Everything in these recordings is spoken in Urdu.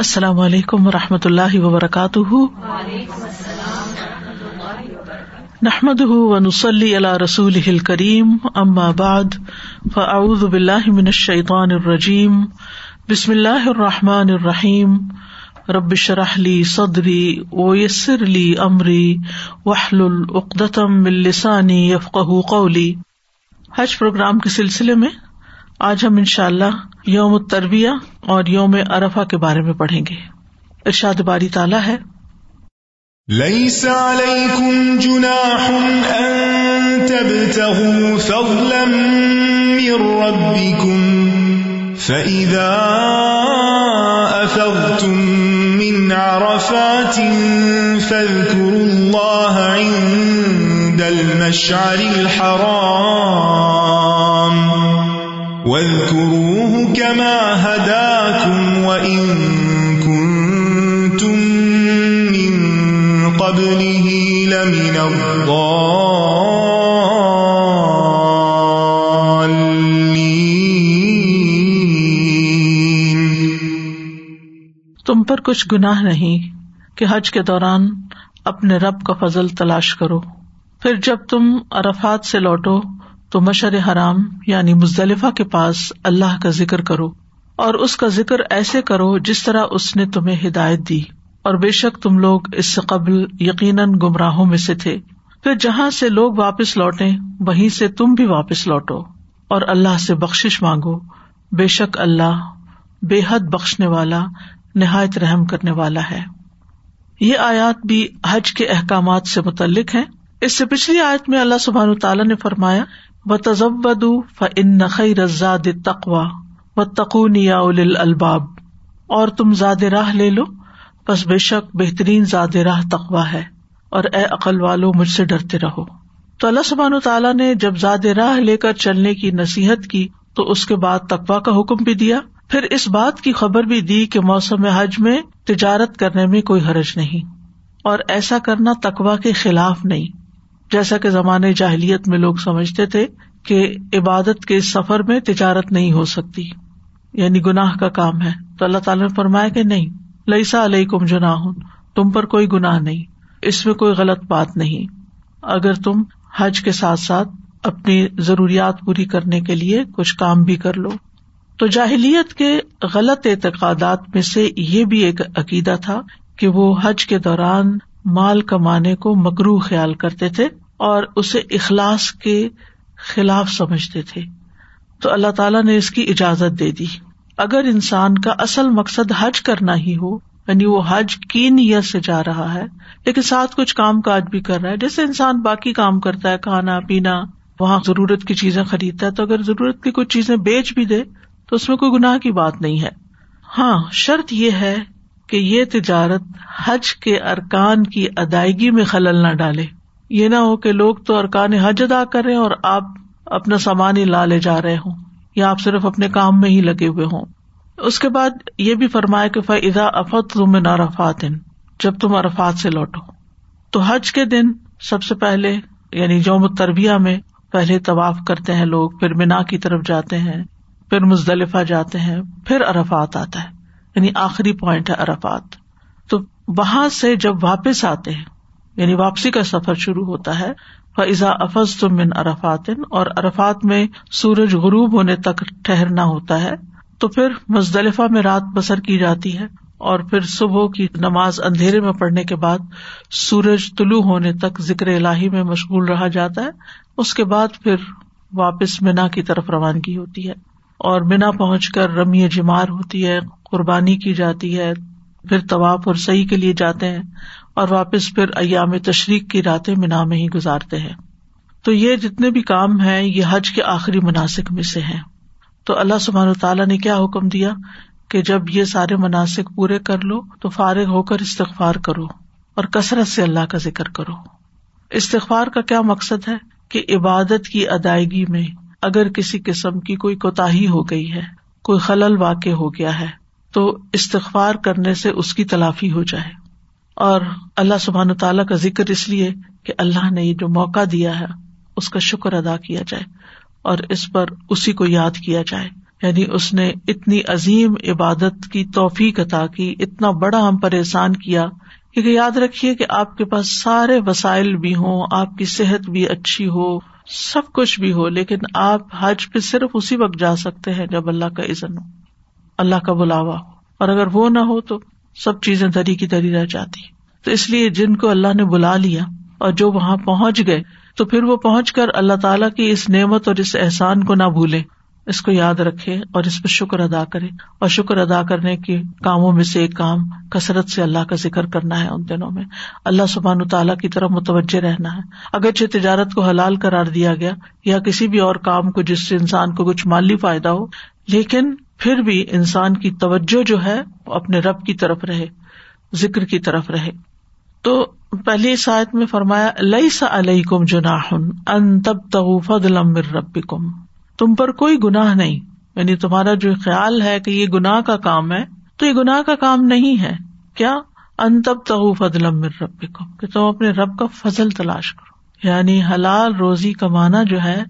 السلام علیکم و رحمۃ اللہ وبرکاتہ۔ نحمد ونسلی علی رسول کریم ام بعد، فاعوذ باللہ من الشیطان الرجیم۔ بسم اللہ الرحمٰن الرحیم۔ ربش رحلی صدری ویسر علی عمری وحل العقدم السانی یفق قولی۔ حج پروگرام کے سلسلے میں آج ہم ان شاء اللہ یوم تربیہ اور یوم ارفا کے بارے میں پڑھیں گے۔ ارشاد باری تعالیٰ ہے۔ ليس عليكم جناح أن تبتغوا فضلا من ربكم فإذا أفضتم من عرفات فاذكروا الله عند المشعر الحرام۔ واذكروه كما هداكم وإن كنتم من قبله لمن الضالين. تم پر کچھ گناہ نہیں کہ حج کے دوران اپنے رب کا فضل تلاش کرو۔ پھر جب تم عرفات سے لوٹو تو مشر حرام یعنی مزدلفہ کے پاس اللہ کا ذکر کرو اور اس کا ذکر ایسے کرو جس طرح اس نے تمہیں ہدایت دی۔ اور بے شک تم لوگ اس سے قبل یقیناً گمراہوں میں سے تھے۔ پھر جہاں سے لوگ واپس لوٹے وہیں سے تم بھی واپس لوٹو اور اللہ سے بخش مانگو۔ بے شک اللہ بے حد بخشنے والا، نہایت رحم کرنے والا ہے۔ یہ آیات بھی حج کے احکامات سے متعلق ہے اس سے پچھلی آیت میں اللہ سبحان تعالیٰ نے فرمایا و تزبد فن خیر رزاد تقوا و تقون یا الباب اور تم زاد راہ لے لو، بس بے شک بہترین زاد راہ تقوا ہے۔ اور اے عقل والو، مجھ سے ڈرتے رہو۔ تو اللہ سبحان تعالیٰ نے جب زاد راہ لے کر چلنے کی نصیحت کی، تو اس کے بعد تقوا کا حکم بھی دیا۔ پھر اس بات کی خبر بھی دی کہ موسم حج میں تجارت کرنے میں کوئی حرج نہیں۔ اور ایسا کرنا تقوا کے خلاف نہیں۔ جیسا کہ زمانے جاہلیت میں لوگ سمجھتے تھے کہ عبادت کے سفر میں تجارت نہیں ہو سکتی یعنی گناہ کا کام ہے۔ تو اللہ تعالیٰ نے فرمایا کہ نہیں لئیسا علیہ کم جناح، تم پر کوئی گناہ نہیں، اس میں کوئی غلط بات نہیں۔ اگر تم حج کے ساتھ ساتھ اپنی ضروریات پوری کرنے کے لیے کچھ کام بھی کر لو۔ تو جاہلیت کے غلط اعتقادات میں سے یہ بھی ایک عقیدہ تھا کہ وہ حج کے دوران مال کمانے کو مکرو خیال کرتے تھے۔ اور اسے اخلاص کے خلاف سمجھتے تھے۔ تو اللہ تعالیٰ نے اس کی اجازت دے دی۔ اگر انسان کا اصل مقصد حج کرنا ہی ہو یعنی وہ حج کی نیت سے جا رہا ہے، لیکن ساتھ کچھ کام کاج بھی کر رہا ہے، جیسے انسان باقی کام کرتا ہے، کھانا، پینا، وہاں ضرورت کی چیزیں خریدتا ہے، تو اگر ضرورت کی کچھ چیزیں بیچ بھی دے، تو اس میں کوئی گناہ کی بات نہیں ہے۔ ہاں شرط یہ ہے کہ یہ تجارت حج کے ارکان کی ادائیگی میں خلل نہ ڈالے۔ یہ نہ ہو کہ لوگ تو ارکان حج ادا کر رہے اور آپ اپنا سامان ہی لا لے جا رہے ہوں، یا آپ صرف اپنے کام میں ہی لگے ہوئے ہوں۔ اس کے بعد یہ بھی فرمایا کہ فضا افت تم عرفات، جب تم عرفات سے لوٹو۔ تو حج کے دن سب سے پہلے یعنی جوم تربیہ میں پہلے طواف کرتے ہیں لوگ، پھر مینا کی طرف جاتے ہیں، پھر مزدلفہ جاتے ہیں، پھر عرفات آتا ہے۔ یعنی آخری پوائنٹ ہے ارفات تو وہاں سے جب واپس آتے ہیں یعنی واپسی کا سفر شروع ہوتا ہے۔ فضا افز تم من ارفات اور ارفات میں سورج غروب ہونے تک ٹہرنا ہوتا ہے، تو پھر مزدلفہ میں رات بسر کی جاتی ہے، اور پھر صبح کی نماز اندھیرے میں پڑھنے کے بعد سورج طلوع ہونے تک ذکر الہی میں مشغول رہا جاتا ہے۔ اس کے بعد پھر واپس مینا کی طرف روانگی ہوتی ہے، اور مینا پہنچ کر رمی جمار ہوتی ہے، قربانی کی جاتی ہے۔ پھر طواف اور سعی کے لیے جاتے ہیں اور واپس پھر ایام تشریق کی راتیں مینا میں ہی گزارتے ہیں۔ تو یہ جتنے بھی کام ہیں، یہ حج کے آخری مناسب میں سے ہیں۔ تو اللہ سبحان تعالیٰ نے کیا حکم دیا؟ کہ جب یہ سارے مناسب پورے کر لو، تو فارغ ہو کر استغفار کرو اور کثرت سے اللہ کا ذکر کرو۔ استغفار کا کیا مقصد ہے؟ کہ عبادت کی ادائیگی میں اگر کسی قسم کی کوئی کوتا ہو گئی ہے، کوئی خلل واقع ہو گیا ہے تو استغفار کرنے سے اس کی تلافی ہو جائے۔ اور اللہ سبحان تعالیٰ کا ذکر اس لیے کہ اللہ نے یہ جو موقع دیا ہے، اس کا شکر ادا کیا جائے اور اس پر اسی کو یاد کیا جائے۔ یعنی اس نے اتنی عظیم عبادت کی توفیق عطا کی، اتنا بڑا ہم پر احسان کیا۔ کیونکہ یاد رکھیے کہ آپ کے پاس سارے وسائل بھی ہوں، آپ کی صحت بھی اچھی ہو، سب کچھ بھی ہو، لیکن آپ حج پہ صرف اسی وقت جا سکتے ہیں جب اللہ کا عزن ہو۔ اللہ کا بلاوا۔ ہو اور اگر وہ نہ ہو تو سب چیزیں دری کی دری رہ جاتی۔ تو اس لیے جن کو اللہ نے بلا لیا اور جو وہاں پہنچ گئے، تو پھر وہ پہنچ کر اللہ تعالیٰ کی اس نعمت اور اس احسان کو نہ بھولے۔ اس کو یاد رکھے اور اس پہ شکر ادا کرے۔ اور شکر ادا کرنے کے کاموں میں سے ایک کام کثرت سے اللہ کا ذکر کرنا ہے ان دنوں میں۔ اللہ سبحان تعالیٰ کی طرف متوجہ رہنا ہے۔ اگرچہ تجارت کو حلال کرار دیا گیا یا کسی بھی اور کام کو جس سے انسان کو کچھ مالی فائدہ ہو، لیکن پھر بھی انسان کی توجہ جو ہے اپنے رب کی طرف رہے، ذکر کی طرف رہے۔ تو پہلی سائد میں فرمایا لئی سا علیہ کم جناح ان تب تغف امر رب کم تم پر کوئی گناہ نہیں۔ یعنی تمہارا جو خیال ہے کہ یہ گناہ کا کام ہے، تو یہ گناہ کا کام نہیں ہے۔ کیا؟ ان تب تغف امر رب کم کہ تم اپنے رب کا فضل تلاش کرو۔ یعنی حلال روزی کمانا جو ہے،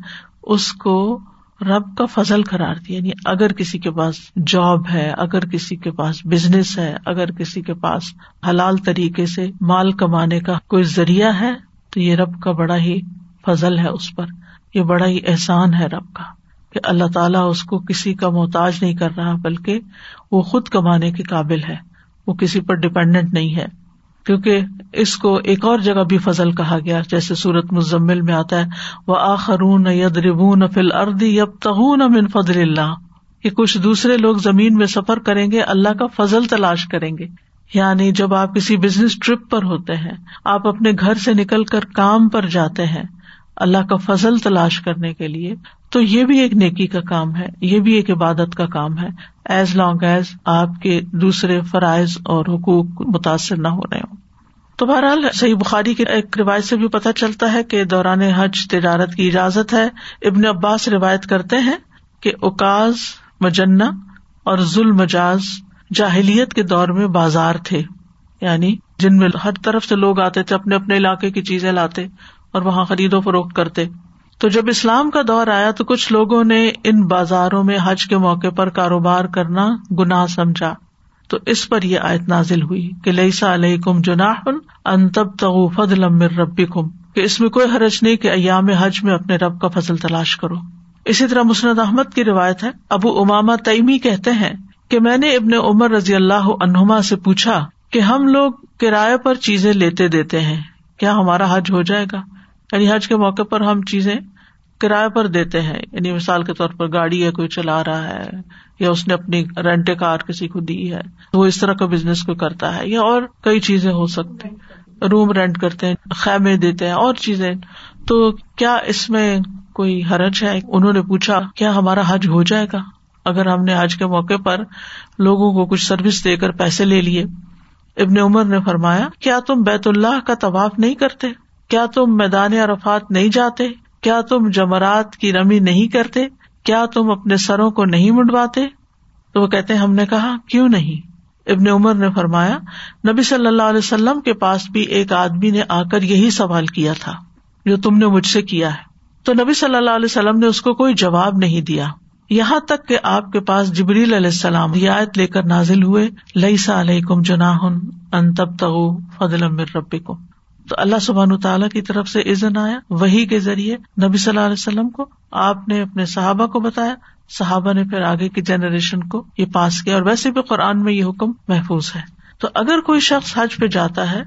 اس کو رب کا فضل قرار دیا۔ یعنی اگر کسی کے پاس جاب ہے، اگر کسی کے پاس بزنس ہے، اگر کسی کے پاس حلال طریقے سے مال کمانے کا کوئی ذریعہ ہے، تو یہ رب کا بڑا ہی فضل ہے اس پر۔ یہ بڑا ہی احسان ہے رب کا کہ اللہ تعالیٰ اس کو کسی کا محتاج نہیں کر رہا، بلکہ وہ خود کمانے کے قابل ہے۔ وہ کسی پر ڈپینڈنٹ نہیں ہے۔ کیونکہ اس کو ایک اور جگہ بھی فضل کہا گیا، جیسے سورت مزمل میں آتا ہے وہ آخرون ید ربون فل اردی یب تہون امن فضل اللہ۔ کہ کچھ دوسرے لوگ زمین میں سفر کریں گے، اللہ کا فضل تلاش کریں گے۔ یعنی جب آپ کسی بزنس ٹرپ پر ہوتے ہیں، آپ اپنے گھر سے نکل کر کام پر جاتے ہیں، اللہ کا فضل تلاش کرنے کے لیے۔ تو یہ بھی ایک نیکی کا کام ہے، یہ بھی ایک عبادت کا کام ہے ایز لانگ ایز آپ کے دوسرے فرائض اور حقوق متاثر نہ ہو رہے ہوں۔ تو بہرحال صحیح بخاری کی ایک روایت سے بھی پتہ چلتا ہے کہ دوران حج تجارت کی اجازت ہے۔ ابن عباس روایت کرتے ہیں کہ اوکاز مجنا اور ظلم مجاز جاہلیت کے دور میں بازار تھے۔ یعنی جن میں ہر طرف سے لوگ آتے تھے، اپنے اپنے علاقے کی چیزیں لاتے اور وہاں خرید و فروخت کرتے۔ تو جب اسلام کا دور آیا تو کچھ لوگوں نے ان بازاروں میں حج کے موقع پر کاروبار کرنا گناہ سمجھا۔ تو اس پر یہ آیت نازل ہوئی کہ لئیسا علیہ کم جناح ان تب تغ فضل ربی کم کہ اس میں کوئی حرج نہیں کہ ایام حج میں اپنے رب کا فضل تلاش کرو۔ اسی طرح مسند احمد کی روایت ہے۔ ابو اماما تیمی کہتے ہیں کہ میں نے ابن عمر رضی اللہ عنہما سے پوچھا کہ ہم لوگ کرایہ پر چیزیں لیتے دیتے ہیں، کیا ہمارا حج ہو جائے گا؟ یعنی حج کے موقع پر ہم چیزیں کرایہ پر دیتے ہیں۔ یعنی مثال کے طور پر گاڑی ہے، کوئی چلا رہا ہے، یا اس نے اپنی رینٹ کار کسی کو دی ہے وہ اس طرح کا بزنس کو کرتا ہے، یا اور کئی چیزیں ہو سکتی روم رینٹ کرتے ہیں، خیمے دیتے ہیں، اور چیزیں۔ تو کیا اس میں کوئی حرج ہے؟ انہوں نے پوچھا، کیا ہمارا حج ہو جائے گا؟ اگر ہم نے حج کے موقع پر لوگوں کو کچھ سروس دے کر پیسے لے لیے۔ ابن عمر نے فرمایا، کیا تم بیت اللہ کا طواف نہیں کرتے؟ کیا تم میدان عرفات نہیں جاتے؟ کیا تم جمرات کی رمی نہیں کرتے؟ کیا تم اپنے سروں کو نہیں منڈواتے؟ تو وہ کہتے ہم نے کہا، کیوں نہیں؟ ابن عمر نے فرمایا، نبی صلی اللہ علیہ وسلم کے پاس بھی ایک آدمی نے آ کر یہی سوال کیا تھا، جو تم نے مجھ سے کیا ہے۔ تو نبی صلی اللہ علیہ وسلم نے اس کو کوئی جواب نہیں دیا۔ یہاں تک کہ آپ کے پاس جبریل علیہ السلام رعایت لے کر نازل ہوئے لئی سا علیہ کم جناح ان تب تغ فضل رب تو اللہ سبحان تعالیٰ کی طرف سے عزن آیا وہی کے ذریعے نبی صلی اللہ علیہ وسلم کو، آپ نے اپنے صحابہ کو بتایا۔ صحابہ نے پھر آگے کی جنریشن کو یہ پاس کیا اور ویسے بھی قرآن میں یہ حکم محفوظ ہے۔ تو اگر کوئی شخص حج پہ جاتا ہے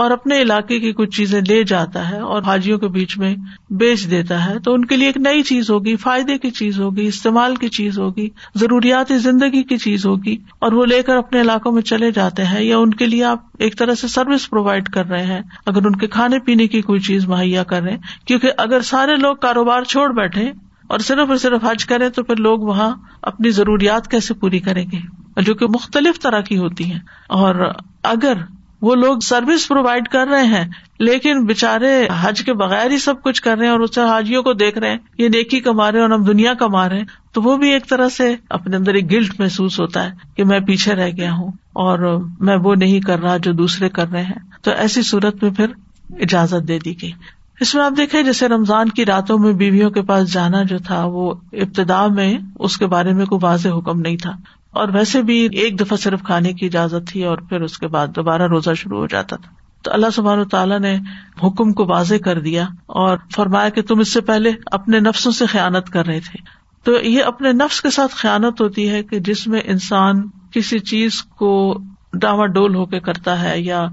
اور اپنے علاقے کی کچھ چیزیں لے جاتا ہے اور حاجیوں کے بیچ میں بیچ دیتا ہے، تو ان کے لیے ایک نئی چیز ہوگی، فائدے کی چیز ہوگی، استعمال کی چیز ہوگی ضروریات زندگی کی چیز ہوگی، اور وہ لے کر اپنے علاقوں میں چلے جاتے ہیں، یا ان کے لیے آپ ایک طرح سے سروس پرووائڈ کر رہے ہیں، اگر ان کے کھانے پینے کی کوئی چیز مہیا کر رہے ہیں، کیونکہ اگر سارے لوگ کاروبار چھوڑ بیٹھے اور صرف اور صرف حج کریں تو پھر لوگ وہاں اپنی ضروریات کیسے پوری کریں گے؟ جو کہ مختلف طرح کی ہوتی ہیں۔ اور اگر وہ لوگ سروس پرووائڈ کر رہے ہیں، لیکن بےچارے حج کے بغیر ہی سب کچھ کر رہے ہیں اور اسے حاجیوں کو دیکھ رہے ہیں، یہ نیکی کما رہے ہیں اور ہم دنیا کما رہے ہیں۔ تو وہ بھی ایک طرح سے اپنے اندر ایک گلٹ محسوس ہوتا ہے کہ میں پیچھے رہ گیا ہوں اور میں وہ نہیں کر رہا جو دوسرے کر رہے ہیں۔ تو ایسی صورت میں پھر اجازت دے دی گئی۔ اس میں آپ دیکھیں جیسے رمضان کی راتوں میں بیویوں کے پاس جانا جو تھا، وہ ابتدا میں اس کے بارے میں کوئی واضح حکم نہیں تھا۔ اور ویسے بھی ایک دفعہ صرف کھانے کی اجازت تھی اور پھر اس کے بعد دوبارہ روزہ شروع ہو جاتا تھا۔ تو اللہ سبحانہ تعالیٰ نے حکم کو واضح کر دیا اور فرمایا کہ تم اس سے پہلے اپنے نفسوں سے خیانت کر رہے تھے۔ تو یہ اپنے نفس کے ساتھ خیانت ہوتی ہے کہ جس میں انسان کسی چیز کو ڈاوا ڈول ہو کے کرتا ہے یا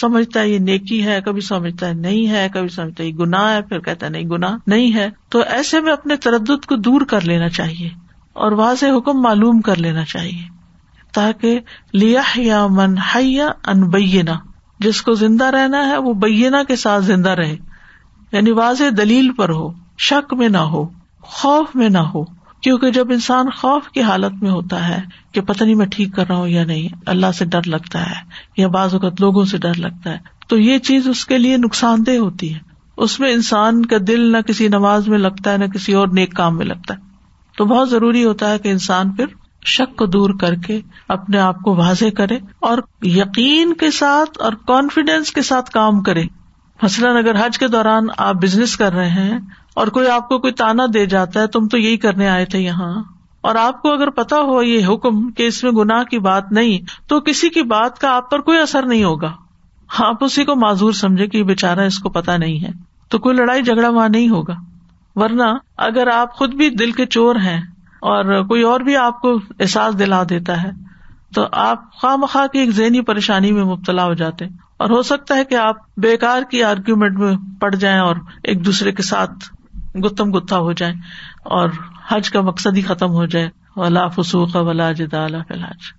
سمجھتا ہے یہ نیکی ہے، کبھی سمجھتا ہے نہیں ہے، کبھی سمجھتا ہے یہ گناہ ہے، پھر کہتا ہے نہیں، گناہ نہیں ہے۔ تو ایسے میں اپنے تردد کو دور کر لینا چاہیے۔ اور واضح حکم معلوم کر لینا چاہیے تاکہ لیا یا من حیا ان بینا جس کو زندہ رہنا ہے وہ بینا کے ساتھ زندہ رہے۔ یعنی واضح دلیل پر ہو، شک میں نہ ہو، خوف میں نہ ہو۔ کیونکہ جب انسان خوف کی حالت میں ہوتا ہے کہ پتہ نہیں میں ٹھیک کر رہا ہوں یا نہیں، اللہ سے ڈر لگتا ہے یا بعض اوقات لوگوں سے ڈر لگتا ہے، تو یہ چیز اس کے لیے نقصان دہ ہوتی ہے۔ اس میں انسان کا دل نہ کسی نماز میں لگتا ہے، نہ کسی اور نیک کام میں لگتا ہے۔ تو بہت ضروری ہوتا ہے کہ انسان پھر شک کو دور کر کے اپنے آپ کو واضح کرے اور یقین کے ساتھ اور کانفیڈینس کے ساتھ کام کرے۔ مثلاً اگر حج کے دوران آپ بزنس کر رہے ہیں اور کوئی آپ کو کوئی تانا دے جاتا ہے، تم تو یہی کرنے آئے تھے یہاں۔ اور آپ کو اگر پتا ہو یہ حکم کہ اس میں گناہ کی بات نہیں، تو کسی کی بات کا آپ پر کوئی اثر نہیں ہوگا۔ آپ اسی کو معذور سمجھے کہ بےچارا اس کو پتا نہیں ہے۔ تو کوئی لڑائی جھگڑا وہاں نہیں ہوگا۔ ورنہ اگر آپ خود بھی دل کے چور ہیں اور کوئی اور بھی آپ کو احساس دلا دیتا ہے، تو آپ خواہ مخواہ کی ایک ذہنی پریشانی میں مبتلا ہو جاتے اور ہو سکتا ہے کہ آپ بےکار کی آرگیومنٹ میں پڑ جائیں اور ایک دوسرے کے ساتھ گتم گتھا ہو جائے اور حج کا مقصد ہی ختم ہو جائے۔ ولا فسوخ ولا جدال فلاج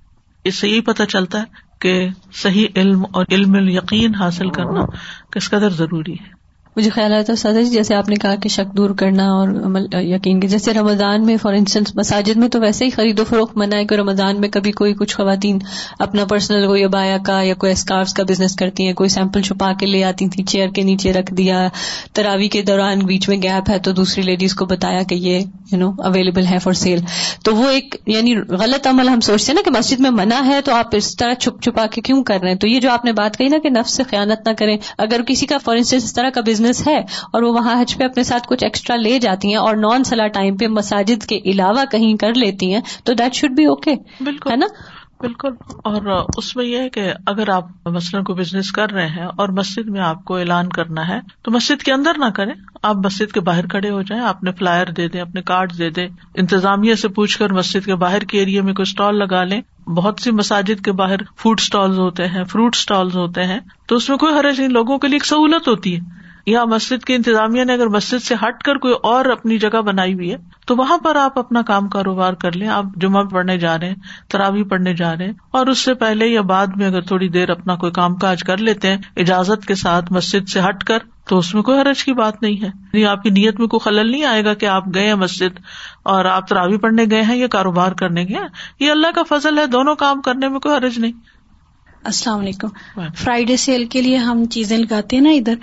اس سے یہی پتہ چلتا ہے کہ صحیح علم اور علم یقین حاصل کرنا کس قدر ضروری ہے۔ مجھے خیال آتا ہے سادہ جی جیسے آپ نے کہا کہ شک دور کرنا اور عمل یقین کی جیسے رمضان میں فار انسٹنس مساجد میں تو ویسے ہی خرید و فروخت منع ہے کہ رمضان میں کبھی کوئی کچھ خواتین اپنا پرسنل کوئی ابایا کا یا کوئی اسکارف کا بزنس کرتی ہیں، کوئی سیمپل چھپا کے لے آتی تھی چیئر کے نیچے رکھ دیا، تراوی کے دوران بیچ میں گیپ ہے تو دوسری لیڈیز کو بتایا کہ یہ یو نو اویلیبل ہے فار سیل تو وہ ایک یعنی غلط عمل ہم سوچتے ہیں نا کہ مسجد میں منع ہے تو آپ اس طرح چھپ چھپا کے کیوں کر رہے ہیں؟ تو یہ جو آپ نے بات کہی نا کہ نفس سے خیانت نہ کریں، اگر کسی کا فار انسٹنس اس طرح کا بزنس ہے اور وہ وہاں حج پہ اپنے ساتھ کچھ ایکسٹرا لے جاتی ہیں اور نان سلا ٹائم پہ مساجد کے علاوہ کہیں کر لیتی ہیں تو دیٹ شوڈ بی اوکے بالکل ہے نا؟ بالکل۔ اور اس میں یہ ہے کہ اگر آپ مثلاً کو بزنس کر رہے ہیں اور مسجد میں آپ کو اعلان کرنا ہے تو مسجد کے اندر نہ کریں۔ آپ مسجد کے باہر کھڑے ہو جائیں اپنے فلائر دے دیں اپنے کارڈ دے دیں۔ انتظامیہ سے پوچھ کر مسجد کے باہر کے ایریا میں کوئی اسٹال لگا لیں۔ بہت سی مساجد کے باہر فوڈ اسٹال ہوتے ہیں فروٹ اسٹال ہوتے ہیں۔ تو اس میں کوئی حرج نہیں لوگوں کے لیے ایک سہولت ہوتی ہے۔ یا مسجد کی انتظامیہ نے اگر مسجد سے ہٹ کر کوئی اور اپنی جگہ بنائی ہوئی ہے تو وہاں پر آپ اپنا کام کاروبار کر لیں۔ آپ جمعہ پڑھنے جا رہے ہیں تراوی پڑھنے جا رہے ہیں۔ اور اس سے پہلے یا بعد میں اگر تھوڑی دیر اپنا کوئی کام کاج کر لیتے ہیں اجازت کے ساتھ مسجد سے ہٹ کر تو اس میں کوئی حرج کی بات نہیں ہے۔ یعنی آپ کی نیت میں کوئی خلل نہیں آئے گا کہ آپ گئے ہیں مسجد اور آپ تراوی پڑھنے گئے ہیں یا کاروبار کرنے گئے یہ اللہ کا فضل ہے دونوں کام کرنے میں کوئی حرج نہیں۔ السلام علیکم۔ فرائیڈے سیل کے لیے ہم چیزیں لگاتے ہیں نا ادھر۔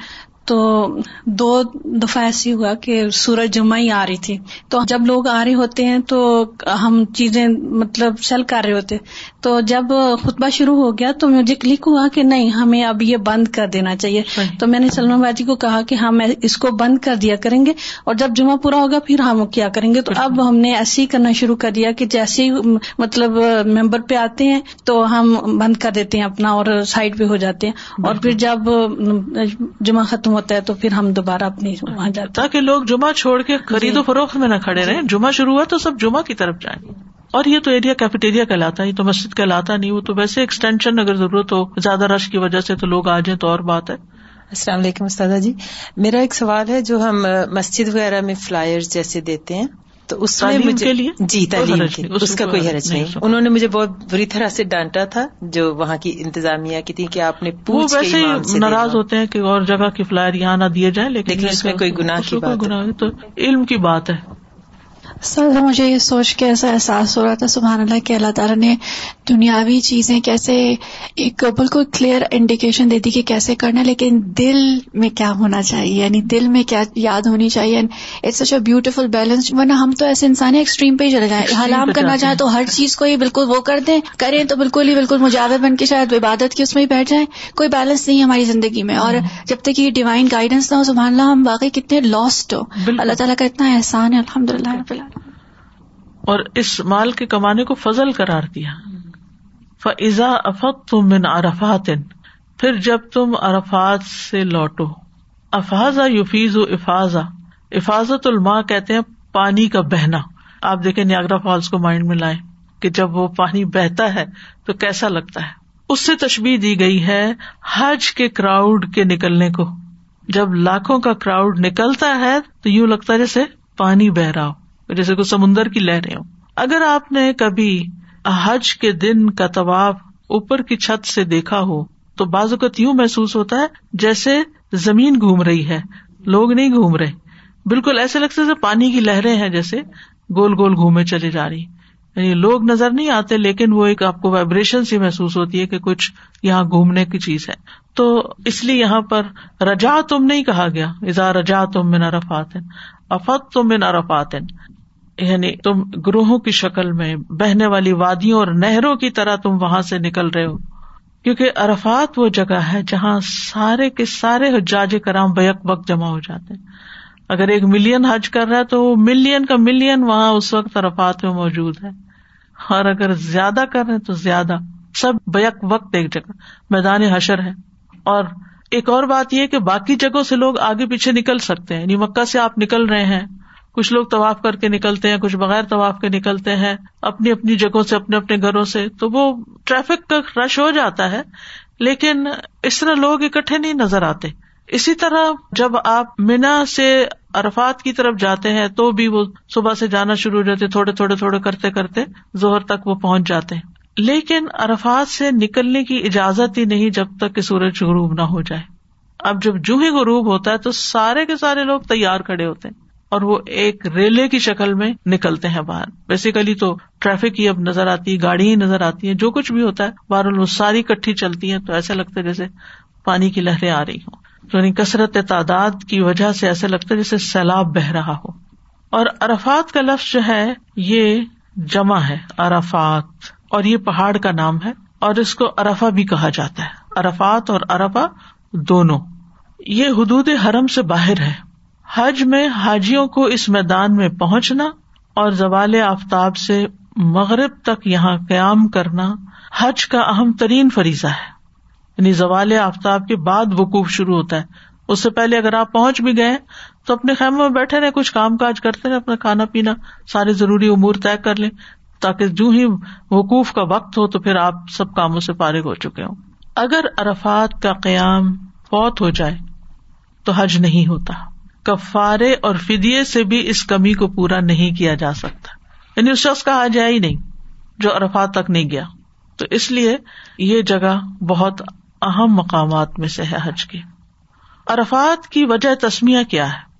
تو دو دفعہ ایسی ہوا کہ سورج جمعہ ہی آ رہی تھی۔ تو جب لوگ آ رہے ہوتے ہیں تو ہم چیزیں مطلب سیل کر رہے ہوتے۔ تو جب خطبہ شروع ہو گیا تو مجھے کلک ہوا کہ نہیں ہمیں اب یہ بند کر دینا چاہیے۔ تو میں نے سلمان باجی کو کہا کہ ہم اس کو بند کر دیا کریں گے اور جب جمعہ پورا ہوگا پھر ہم کیا کریں گے۔ تو اب ہم نے ایسے ہی کرنا شروع کر دیا کہ جیسے ہی مطلب ممبر پہ آتے ہیں تو ہم بند کر دیتے ہیں اپنا اور سائڈ پہ ہو جاتے ہیں۔ اور پھر جب جمعہ ختم ہوتا ہے تو پھر ہم دوبارہ اپنی وہاں جاتے تاکہ لوگ جمعہ چھوڑ کے خرید و فروخت میں نہ کھڑے رہے جمعہ شروع ہوا تو سب جمعہ کی طرف جائیں اور یہ تو ایریا کیفیٹیریا کہلاتا ہے یہ تو مسجد کہلاتا نہیں وہ تو ویسے ایکسٹینشن اگر ضرورت ہو زیادہ رش کی وجہ سے تو لوگ آ جائیں تو اور بات ہے۔ السلام علیکم استاد جی۔ میرا ایک سوال ہے جو ہم مسجد وغیرہ میں فلائر جیسے دیتے ہیں تو اس میں مجھے جی تعلیم اس کا کوئی حرج نہیں انہوں نے مجھے بہت بری طرح سے ڈانٹا تھا جو وہاں کی انتظامیہ کی تھی کہ آپ نے ویسے ناراض ہوتے ہیں کہ اور جگہ کی فلائر یہاں نہ دیے جائیں لیکن اس میں کوئی گناہ کی بات تو علم کی بات ہے۔ سر مجھے یہ سوچ کے ایسا احساس ہو رہا تھا سبحان اللہ کہ اللہ تعالیٰ نے دنیاوی چیزیں کیسے ایک بالکل کلیئر انڈیکیشن دے دی کہ کیسے کرنا لیکن دل میں کیا ہونا چاہیے؟ یعنی دل میں کیا یاد ہونی چاہیے؟ It's such a beautiful balance ورنہ ہم تو ایسے انسان ایکسٹریم پہ ہی چلے جائیں۔ حلام کرنا چاہیں تو ہر چیز کو ہی بالکل وہ کر دیں کریں تو بالکل ہی بالکل مجاور بن کے شاید عبادت کی اس میں ہی بیٹھ جائیں۔ کوئی بیلنس نہیں ہماری زندگی میں۔ اور جب تک یہ ڈیوائن گائیڈنس نہ ہو سبحان اللہ ہم واقعی کتنے لاسٹ ہو۔ اللہ تعالیٰ کا اتنا احسان ہے الحمد للہ اور اس مال کے کمانے کو فضل قرار دیا۔ فضا افق تم من عرفات، پھر جب تم عرفات سے لوٹو۔ افاظا یوفیز و افاظا افاظت الماء کہتے ہیں پانی کا بہنا۔ آپ دیکھیں نیاگرا فالس کو مائنڈ میں لائیں کہ جب وہ پانی بہتا ہے تو کیسا لگتا ہے۔ اس سے تشبیح دی گئی ہے حج کے کراؤڈ کے نکلنے کو۔ جب لاکھوں کا کراؤڈ نکلتا ہے تو یوں لگتا ہے جیسے پانی بہ رہا ہو۔ جیسے کوئی سمندر کی لہریں ہو اگر آپ نے کبھی حج کے دن کا طواف اوپر کی چھت سے دیکھا ہو، تو بعض اوقات یوں محسوس ہوتا ہے جیسے زمین گھوم رہی ہے، لوگ نہیں گھوم رہے۔ بالکل ایسے لگتے جیسے پانی کی لہریں ہیں جیسے گول گول گھومے چلی جا رہی۔ یعنی لوگ نظر نہیں آتے، لیکن وہ ایک آپ کو وائبریشن سی محسوس ہوتی ہے کہ کچھ یہاں گھومنے کی چیز ہے۔ تو اس لیے یہاں پر رجا تم نہیں کہا گیا۔ ازا رجا تم میں نرفات افت تم میں نرفات یعنی تم گروہوں کی شکل میں بہنے والی وادیوں اور نہروں کی طرح تم وہاں سے نکل رہے ہو۔ کیونکہ ارفات وہ جگہ ہے جہاں سارے کے سارے حجاج کرام بیک وقت جمع ہو جاتے ہیں۔ اگر ایک ملین حج کر رہا ہے تو وہ ملین کا ملین وہاں اس وقت ارفات میں موجود ہے۔ اور اگر زیادہ کر رہے تو زیادہ۔ سب بیک وقت ایک جگہ۔ میدان حشر ہے۔ اور ایک اور بات یہ کہ باقی جگہوں سے لوگ آگے پیچھے نکل سکتے ہیں۔ یعنی مکہ سے آپ نکل رہے ہیں۔ کچھ لوگ طواف کر کے نکلتے ہیں، کچھ بغیر طواف کے نکلتے ہیں، اپنی اپنی جگہوں سے، اپنے اپنے گھروں سے، تو وہ ٹریفک کا رش ہو جاتا ہے، لیکن اس طرح لوگ اکٹھے نہیں نظر آتے۔ اسی طرح جب آپ مینا سے ارفات کی طرف جاتے ہیں، تو بھی وہ صبح سے جانا شروع ہو جاتے، تھوڑے تھوڑے تھوڑے کرتے کرتے زہر تک وہ پہنچ جاتے ہیں۔ لیکن ارفات سے نکلنے کی اجازت ہی نہیں جب تک کہ سورج غروب نہ ہو جائے۔ اب جب جو ہی غروب ہوتا ہے، تو سارے کے سارے لوگ تیار کھڑے ہوتے ہیں۔ اور وہ ایک ریلے کی شکل میں نکلتے ہیں باہر۔ بیسیکلی تو ٹریفک ہی اب نظر آتی ہے، گاڑی ہی نظر آتی ہے جو کچھ بھی ہوتا ہے بہرحال وہ ساری کٹھی چلتی ہیں، تو ایسا لگتا ہے جیسے پانی کی لہریں آ رہی ہوں۔ یعنی کثرت تعداد کی وجہ سے ایسا لگتا ہے جیسے سیلاب بہ رہا ہو۔ اور ارفات کا لفظ جو ہے، یہ جمع ہے ارفات اور یہ پہاڑ کا نام ہے، اور اس کو ارفا بھی کہا جاتا ہے۔ ارفات اور ارفا دونوں۔ یہ حدود حرم سے باہر ہے۔ حج میں حاجیوں کو اس میدان میں پہنچنا اور زوال آفتاب سے مغرب تک یہاں قیام کرنا حج کا اہم ترین فریضہ ہے۔ یعنی زوال آفتاب کے بعد وقوف شروع ہوتا ہے۔ اس سے پہلے اگر آپ پہنچ بھی گئے تو اپنے خیموں میں بیٹھے رہے کچھ کام کاج کرتے رہے اپنا کھانا پینا، سارے ضروری امور طے کر لیں تاکہ جو ہی وقوف کا وقت ہو تو پھر آپ سب کاموں سے فارغ ہو چکے ہوں۔ اگر ارفات کا قیام فوت ہو جائے تو حج نہیں ہوتا۔ کفارے اور فدیے سے بھی اس کمی کو پورا نہیں کیا جا سکتا۔ یعنی اس شخص کا آج ہی نہیں، جو ارفات تک نہیں گیا۔ تو اس لیے یہ جگہ بہت اہم مقامات میں سے ہے حج کی۔ ارفات کی وجہ تسمیہ کیا ہے؟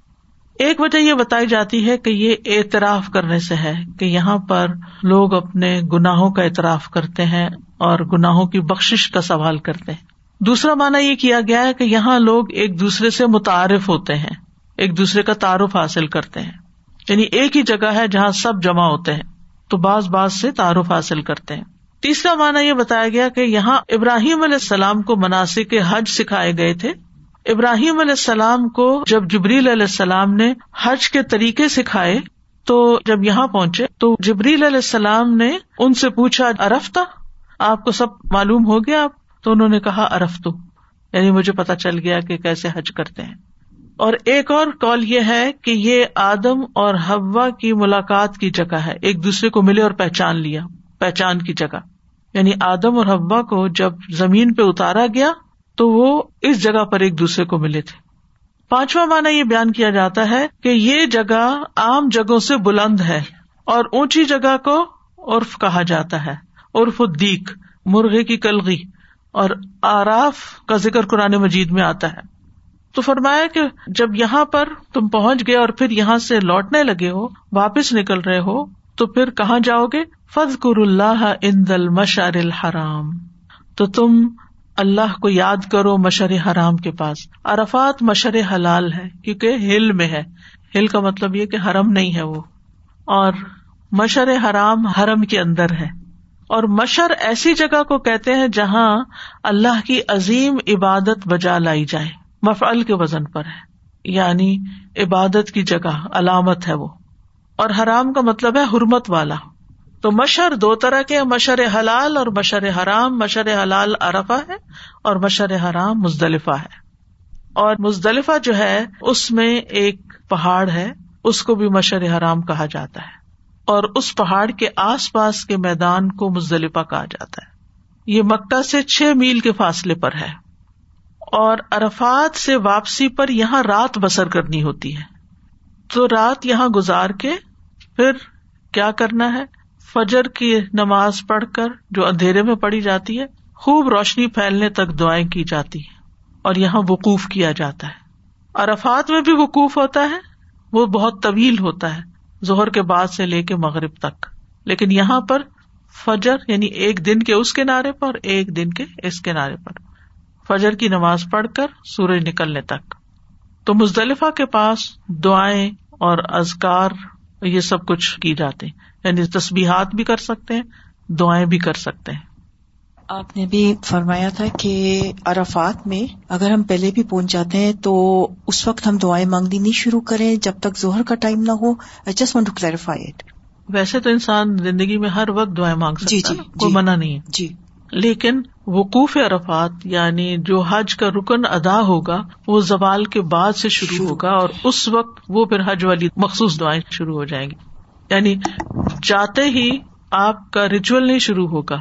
ایک وجہ یہ بتائی جاتی ہے کہ یہ اعتراف کرنے سے ہے کہ یہاں پر لوگ اپنے گناہوں کا اعتراف کرتے ہیں اور گناہوں کی بخش کا سوال کرتے ہیں۔ دوسرا مانا یہ کیا گیا ہے کہ یہاں لوگ ایک دوسرے سے متعارف ہوتے ہیں۔ ایک دوسرے کا تعارف حاصل کرتے ہیں۔ یعنی ایک ہی جگہ ہے جہاں سب جمع ہوتے ہیں، تو بعض بعض سے تعارف حاصل کرتے ہیں۔ تیسرا مانا یہ بتایا گیا کہ یہاں ابراہیم علیہ السلام کو مناسب حج سکھائے گئے تھے۔ ابراہیم علیہ السلام کو جب جبریل علیہ السلام نے حج کے طریقے سکھائے، تو جب یہاں پہنچے، تو جبریل علیہ السلام نے ان سے پوچھا ارفتا آپ کو سب معلوم ہو گیا آپ؟ تو انہوں نے کہا ارفتو یعنی مجھے پتا چل گیا کہ کیسے حج کرتے ہیں۔ اور ایک اور کال یہ ہے کہ یہ آدم اور ہوا کی ملاقات کی جگہ ہے۔ ایک دوسرے کو ملے اور پہچان لیا، پہچان کی جگہ۔ یعنی آدم اور ہوا کو جب زمین پہ اتارا گیا تو وہ اس جگہ پر ایک دوسرے کو ملے تھے۔ پانچواں مانا یہ بیان کیا جاتا ہے کہ یہ جگہ عام جگہوں سے بلند ہے اور اونچی جگہ کو عرف کہا جاتا ہے۔ عرف الدیک، مرغے کی کلغی، اور آراف کا ذکر قرآن مجید میں آتا ہے۔ تو فرمایا کہ جب یہاں پر تم پہنچ گئے اور پھر یہاں سے لوٹنے لگے ہو، واپس نکل رہے ہو، تو پھر کہاں جاؤ گے؟ فض کر اللہ ان دل مشر الحرام۔ تو تم اللہ کو یاد کرو مشر حرام کے پاس۔ ارفات مشر حلال ہے، کیونکہ ہل میں ہے۔ ہل کا مطلب یہ کہ حرم نہیں ہے وہ۔ اور مشر حرام حرم کے اندر ہے۔ اور مشر ایسی جگہ کو کہتے ہیں جہاں اللہ کی عظیم عبادت بجا لائی جائے۔ مفعل کے وزن پر ہے۔ یعنی عبادت کی جگہ، علامت ہے وہ۔ اور حرام کا مطلب ہے حرمت والا۔ تو مشر دو طرح کے مشر حلال اور مشر حرام۔ مشر حلال ارفا ہے اور مشر حرام مزدلفہ ہے۔ اور مزدلفہ جو ہے، اس میں ایک پہاڑ ہے، اس کو بھی مشر حرام کہا جاتا ہے۔ اور اس پہاڑ کے آس پاس کے میدان کو مزدلفہ کہا جاتا ہے۔ یہ مکہ سے چھ میل کے فاصلے پر ہے۔ اور ارفات سے واپسی پر یہاں رات بسر کرنی ہوتی ہے۔ تو رات یہاں گزار کے پھر کیا کرنا ہے؟ فجر کی نماز پڑھ کر جو اندھیرے میں پڑی جاتی ہے، خوب روشنی پھیلنے تک دعائیں کی جاتی ہیں اور یہاں وقوف کیا جاتا ہے۔ ارفات میں بھی وقوف ہوتا ہے، وہ بہت طویل ہوتا ہے زہر کے بعد سے لے کے مغرب تک۔ لیکن یہاں پر فجر یعنی ایک دن کے اس کنارے پر ایک دن کے اس کنارے پر۔ فجر کی نماز پڑھ کر سورج نکلنے تک۔ تو مزدلفہ کے پاس دعائیں اور ازکار یہ سب کچھ کی جاتے ہیں۔ یعنی تصبیحات بھی کر سکتے ہیں دعائیں بھی کر سکتے ہیں۔ آپ نے بھی فرمایا تھا کہ ارفات میں اگر ہم پہلے بھی پہنچ جاتے ہیں تو اس وقت ہم دعائیں مانگنی نہیں شروع کریں جب تک زہر کا ٹائم نہ ہو۔ Just want to clarify it ویسے تو انسان زندگی میں ہر وقت دعائیں مانگ سکتا جی جی کوئی جی۔ منع نہیں ہے۔ جی۔ لیکن وقوف عرفات یعنی جو حج کا رکن ادا ہوگا وہ زوال کے بعد سے شروع ہوگا اور اس وقت وہ پھر حج والی مخصوص دعائیں شروع ہو جائیں گی۔ یعنی جاتے ہی آپ کا ریچول نہیں شروع ہوگا۔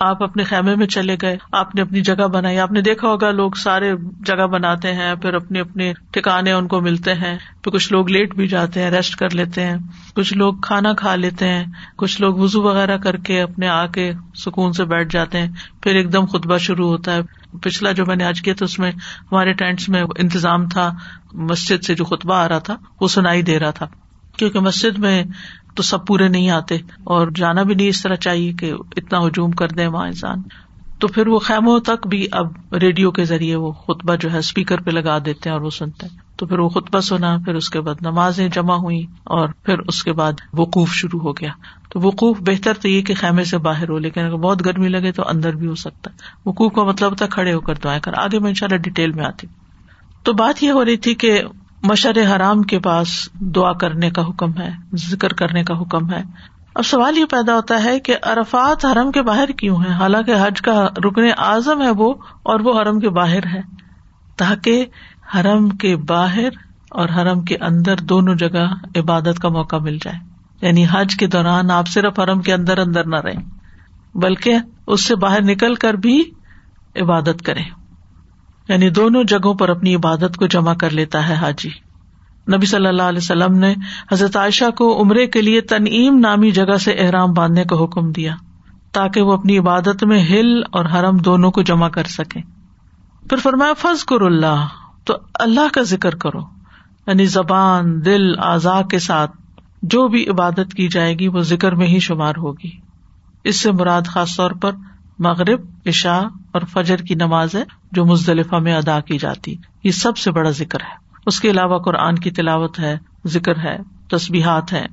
آپ اپنے خیمے میں چلے گئے۔ آپ نے اپنی جگہ بنائی۔ آپ نے دیکھا ہوگا لوگ سارے جگہ بناتے ہیں، پھر اپنے اپنے ٹھکانے ان کو ملتے ہیں۔ پھر کچھ لوگ لیٹ بھی جاتے ہیں، ریسٹ کر لیتے ہیں۔ کچھ لوگ کھانا کھا لیتے ہیں۔ کچھ لوگ وزو وغیرہ کر کے اپنے آ کے سکون سے بیٹھ جاتے ہیں۔ پھر ایک دم خطبہ شروع ہوتا ہے۔ پچھلا جو میں نے آج کیا تو اس میں ہمارے ٹینٹس میں انتظام تھا۔ مسجد سے جو خطبہ آ رہا تھا، وہ سنائی دے رہا تھا۔ کیونکہ مسجد میں تو سب پورے نہیں آتے اور جانا بھی نہیں اس طرح چاہیے کہ اتنا ہجوم کر دے وہاں انسان۔ تو پھر وہ خیموں تک بھی اب ریڈیو کے ذریعے وہ خطبہ جو ہے اسپیکر پہ لگا دیتے ہیں اور وہ سنتے ہیں۔ تو پھر وہ خطبہ سنا، پھر اس کے بعد نمازیں جمع ہوئی اور پھر اس کے بعد وقوف شروع ہو گیا۔ تو وقوف بہتر تو یہ کہ خیمے سے باہر ہو، لیکن اگر بہت گرمی لگے تو اندر بھی ہو سکتا ہے۔ وقوف کا مطلب تھا کھڑے ہو کر دعائیں کر آگے میں ان شاء اللہ ڈیٹیل میں آتی۔ تو بات یہ ہو رہی تھی کہ مشر حرام کے پاس دعا کرنے کا حکم ہے، ذکر کرنے کا حکم ہے۔ اب سوال یہ پیدا ہوتا ہے کہ ارفات حرم کے باہر کیوں ہے حالانکہ حج کا رکن اعظم ہے وہ اور وہ حرم کے باہر ہے۔ تاکہ حرم کے باہر اور حرم کے اندر دونوں جگہ عبادت کا موقع مل جائے۔ یعنی حج کے دوران آپ صرف حرم کے اندر اندر نہ رہیں، بلکہ اس سے باہر نکل کر بھی عبادت کریں۔ یعنی دونوں جگہوں پر اپنی عبادت کو جمع کر لیتا ہے حاجی۔ نبی صلی اللہ علیہ وسلم نے حضرت عائشہ کو عمرے کے لیے تنعیم نامی جگہ سے احرام باندھنے کا حکم دیا تاکہ وہ اپنی عبادت میں ہل اور حرم دونوں کو جمع کر سکے۔ پھر فرمایا فض کر اللہ، تو اللہ کا ذکر کرو۔ یعنی زبان، دل، اعضاء کے ساتھ جو بھی عبادت کی جائے گی وہ ذکر میں ہی شمار ہوگی۔ اس سے مراد خاص طور پر مغرب، عشاء اور فجر کی نماز ہے جو مزدلفہ میں ادا کی جاتی، یہ سب سے بڑا ذکر ہے۔ اس کے علاوہ قرآن کی تلاوت ہے، ذکر ہے تصبیحات ہے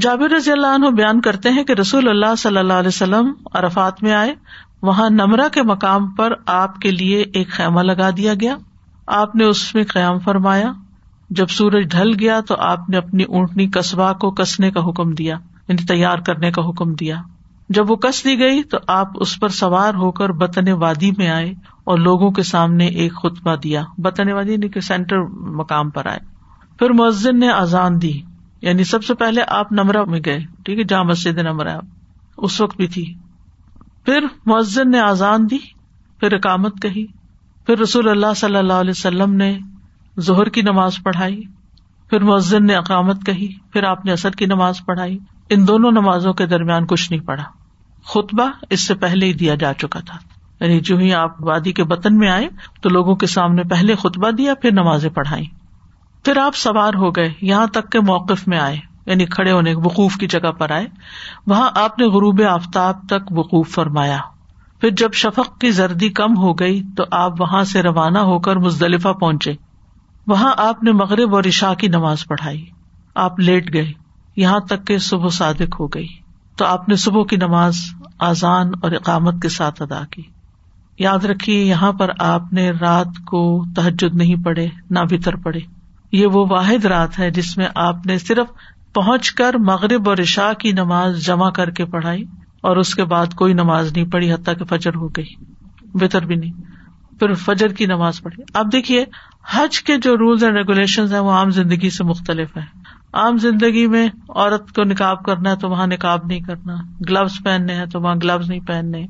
جابر رضی اللہ عنہ بیان کرتے ہیں کہ رسول اللہ صلی اللہ علیہ وسلم عرفات میں آئے۔ وہاں نمرا کے مقام پر آپ کے لیے ایک خیمہ لگا دیا گیا۔ آپ نے اس میں قیام فرمایا۔ جب سورج ڈھل گیا تو آپ نے اپنی اونٹنی قصبہ کو کسنے کا حکم دیا یعنی تیار کرنے کا حکم دیا۔ جب وہ کس لی گئی تو آپ اس پر سوار ہو کر بتن وادی میں آئے اور لوگوں کے سامنے ایک خطبہ دیا۔ بتن وادی یعنی کہ سینٹر مقام پر آئے۔ پھر مؤذن نے آزان دی۔ یعنی سب سے پہلے آپ نمرہ میں گئے۔ ٹھیک ہے، جہاں مسجد نمرہ آپ اس وقت بھی تھی۔ پھر مؤذن نے آزان دی۔ پھر اقامت کہی۔ پھر رسول اللہ صلی اللہ علیہ وسلم نے ظہر کی نماز پڑھائی۔ پھر مؤذن نے اقامت کہی، پھر آپ نے اثر کی نماز پڑھائی۔ ان دونوں نمازوں کے درمیان کچھ نہیں پڑا خطبہ اس سے پہلے ہی دیا جا چکا تھا۔ یعنی جو ہی آپ وادی کے بطن میں آئے تو لوگوں کے سامنے پہلے خطبہ دیا، پھر نمازیں پڑھائی پھر آپ سوار ہو گئے، یہاں تک کے موقف میں آئے یعنی کھڑے ہونے، وقوف کی جگہ پر آئے۔ وہاں آپ نے غروب آفتاب تک وقوف فرمایا۔ پھر جب شفق کی زردی کم ہو گئی تو آپ وہاں سے روانہ ہو کر مزدلفہ پہنچے۔ وہاں آپ نے مغرب اور عشاء کی نماز پڑھائی۔ آپ لیٹ گئے۔ یہاں تک کہ صبح صادق ہو گئی۔ تو آپ نے صبح کی نماز آزان اور اقامت کے ساتھ ادا کی۔ یاد رکھیے، یہاں پر آپ نے رات کو تحجد نہیں پڑے نہ بھیتر پڑے یہ وہ واحد رات ہے جس میں آپ نے صرف پہنچ کر مغرب اور عشاء کی نماز جمع کر کے پڑھائی اور اس کے بعد کوئی نماز نہیں پڑھی حتیٰ کہ فجر ہو گئی۔ بہتر بھی نہیں، پھر فجر کی نماز پڑھی۔ اب دیکھیے حج کے جو رولس اینڈ ریگولیشن ہیں وہ عام زندگی سے مختلف ہیں۔ عام زندگی میں عورت کو نکاب کرنا ہے تو وہاں نکاب نہیں کرنا۔ گلوز پہننے ہیں تو وہاں گلوز نہیں پہننے۔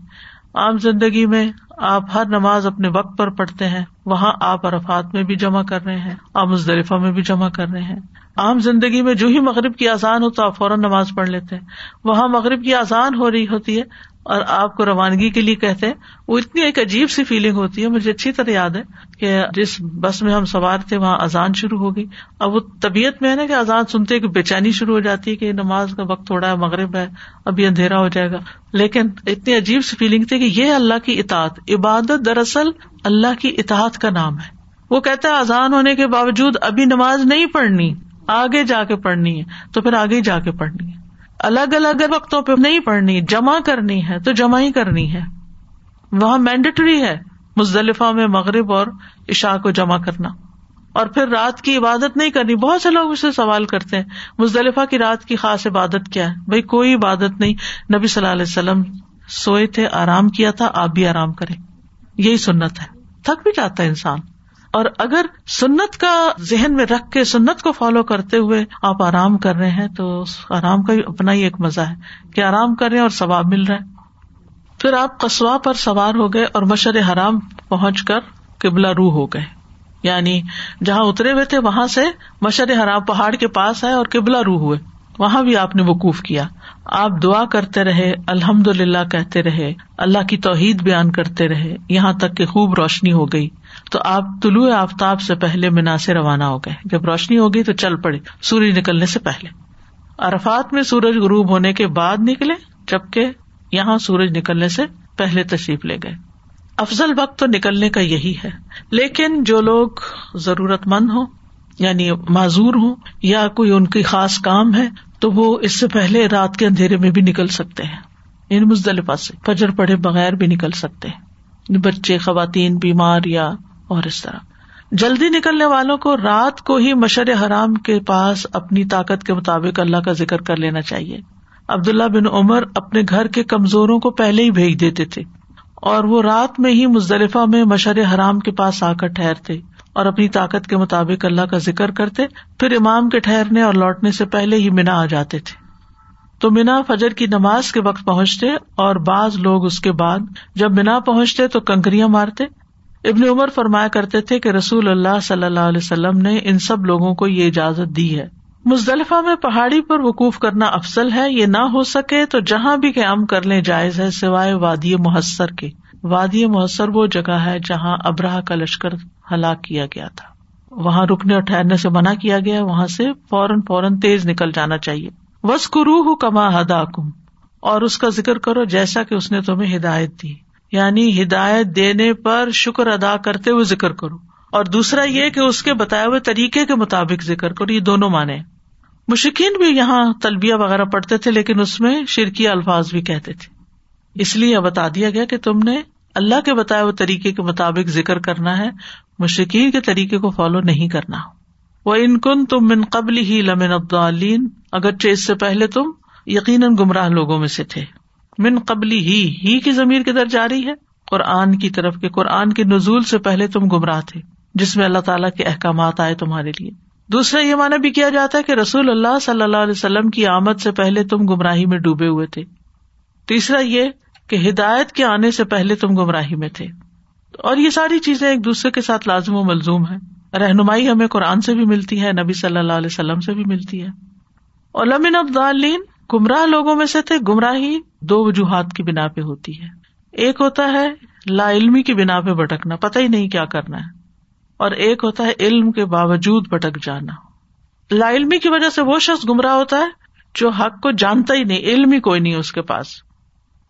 عام زندگی میں آپ ہر نماز اپنے وقت پر پڑھتے ہیں، وہاں آپ عرفات میں بھی جمع کر رہے ہیں آپ مزدلفہ میں بھی جمع کر رہے ہیں۔ عام زندگی میں جو ہی مغرب کی آزان ہو تو آپ فوراً نماز پڑھ لیتے ہیں۔ وہاں مغرب کی آزان ہو رہی ہوتی ہے اور آپ کو روانگی کے لیے کہتے ہیں، وہ اتنی ایک عجیب سی فیلنگ ہوتی ہے، مجھے اچھی طرح یاد ہے کہ جس بس میں ہم سوار تھے، وہاں اذان شروع ہو گئی اب وہ طبیعت میں ہے نا کہ اذان سنتے کہ بے چینی شروع ہو جاتی ہے کہ نماز کا وقت تھوڑا ہے، مغرب ہے، ابھی اندھیرا ہو جائے گا۔ لیکن اتنی عجیب سی فیلنگ تھی کہ یہ اللہ کی اطاعت، عبادت دراصل اللہ کی اطاعت کا نام ہے۔ وہ کہتا ہے، اذان ہونے کے باوجود ابھی نماز نہیں پڑھنی، آگے جا کے پڑھنی ہے، تو پھر آگے جا کے پڑھنی ہے۔ الگ الگ وقتوں پہ نہیں پڑھنی، جمع کرنی ہے، تو جمع ہی کرنی ہے۔ وہاں مینڈیٹری ہے مزدلفہ میں مغرب اور عشاء کو جمع کرنا۔ اور پھر رات کی عبادت نہیں کرنی، بہت سے لوگ اسے سوال کرتے ہیں، مزدلفہ کی رات کی خاص عبادت کیا ہے؟ بھائی کوئی عبادت نہیں۔ نبی صلی اللہ علیہ وسلم سوئے تھے، آرام کیا تھا، آپ بھی آرام کریں۔ یہی سنت ہے۔ تھک بھی جاتا ہے انسان۔ اور اگر سنت کا ذہن میں رکھ کے سنت کو فالو کرتے ہوئے آپ آرام کر رہے ہیں، تو آرام کا بھی اپنا ہی ایک مزہ ہے کہ آرام کر رہے ہیں اور ثواب مل رہا ہے۔ پھر آپ قصبہ پر سوار ہو گئے اور مشر حرام پہنچ کر قبلہ روح ہو گئے۔ یعنی جہاں اترے ہوئے تھے، وہاں سے مشر حرام پہاڑ کے پاس آئے اور قبلہ روح ہوئے۔ وہاں بھی آپ نے وقوف کیا۔ آپ دعا کرتے رہے الحمد للہ کہتے رہے، اللہ کی توحید بیان کرتے رہے، یہاں تک کہ خوب روشنی ہو گئی۔ تو آپ طلوع آفتاب سے پہلے مینا سے روانہ ہو گئے۔ جب روشنی ہوگی تو چل پڑے سورج نکلنے سے پہلے۔ ارفات میں سورج غروب ہونے کے بعد نکلے، جبکہ یہاں سورج نکلنے سے پہلے تشریف لے گئے۔ افضل وقت تو نکلنے کا یہی ہے۔ لیکن جو لوگ ضرورت مند ہوں یعنی معذور ہوں، یا کوئی ان کی خاص کام ہے تو وہ اس سے پہلے رات کے اندھیرے میں بھی نکل سکتے ہیں۔ ان یعنی مزدلفہ سے۔ فجر پڑے بغیر بھی نکل سکتے ہیں۔ یعنی بچے، خواتین، بیمار یا اور اس طرح۔ جلدی نکلنے والوں کو رات کو ہی مشر حرام کے پاس اپنی طاقت کے مطابق اللہ کا ذکر کر لینا چاہیے۔ عبداللہ بن عمر اپنے گھر کے کمزوروں کو پہلے ہی بھیج دیتے تھے اور وہ رات میں ہی مزدلفہ میں مشر حرام کے پاس آ کر ٹھہرتے۔ اور اپنی طاقت کے مطابق اللہ کا ذکر کرتے، پھر امام کے ٹھہرنے اور لوٹنے سے پہلے ہی مینا آ جاتے تھے۔ تو مینا فجر کی نماز کے وقت پہنچتے اور بعض لوگ اس کے بعد جب مینا پہنچتے تو کنکریاں مارتے۔ ابن عمر فرمایا کرتے تھے کہ رسول اللہ صلی اللہ علیہ وسلم نے ان سب لوگوں کو یہ اجازت دی ہے۔ مزدلفہ میں پہاڑی پر وقوف کرنا افسل ہے، یہ نہ ہو سکے تو جہاں بھی قیام کر لیں جائز ہے سوائے وادی محسر کے۔ وادی محسر وہ جگہ ہے جہاں ابراہ کا لشکر ہلاک کیا گیا تھا۔ وہاں رکنے اور ٹھہرنے سے منع کیا گیا وہاں سے فوراً فوراً تیز نکل جانا چاہیے۔ وس کرو کما ہدا کم اور اس کا ذکر کرو جیسا کہ اس نے تمہیں ہدایت دی۔ یعنی ہدایت دینے پر شکر ادا کرتے ہوئے ذکر کرو۔ اور دوسرا یہ کہ اس کے بتائے ہوئے طریقے کے مطابق ذکر کرو۔ یہ دونوں مانے مشکین بھی یہاں تلبیہ وغیرہ پڑھتے تھے، لیکن اس میں شرکی الفاظ بھی کہتے تھے۔ اس لیے بتا دیا گیا کہ تم نے اللہ کے بتائے ہوئے طریقے کے مطابق ذکر کرنا ہے مشکین کے طریقے کو فالو نہیں کرنا۔ وہ ان کن تم من قبل ہی لمن ابدالین اگر اس سے پہلے تم یقیناً گمراہ لوگوں میں سے تھے۔ من قبلی ہی ہی کی زمیر کے در جاری ہے۔ قرآن کی طرف کے، قرآن کے نزول سے پہلے تم گمراہ تھے، جس میں اللہ تعالیٰ کے احکامات آئے تمہارے لیے۔ دوسرا یہ مانا بھی کیا جاتا ہے کہ رسول اللہ صلی اللہ علیہ وسلم کی آمد سے پہلے تم گمراہی میں ڈوبے ہوئے تھے۔ تیسرا یہ کہ ہدایت کے آنے سے پہلے تم گمراہی میں تھے۔ اور یہ ساری چیزیں ایک دوسرے کے ساتھ لازم و ملزوم ہے رہنمائی ہمیں قرآن سے بھی ملتی ہے، نبی صلی اللہ علیہ وسلم سے بھی ملتی ہے۔ اور لمن ابدالین گمراہ لوگوں میں سے تھے۔ گمراہی دو وجوہات کی بنا پہ ہوتی ہے۔ ایک ہوتا ہے لا علمی کی بنا پہ بھٹکنا، پتہ ہی نہیں کیا کرنا ہے۔ اور ایک ہوتا ہے علم کے باوجود بھٹک جانا۔ لا علمی کی وجہ سے وہ شخص گمراہ ہوتا ہے جو حق کو جانتا ہی نہیں، علم ہی کوئی نہیں اس کے پاس۔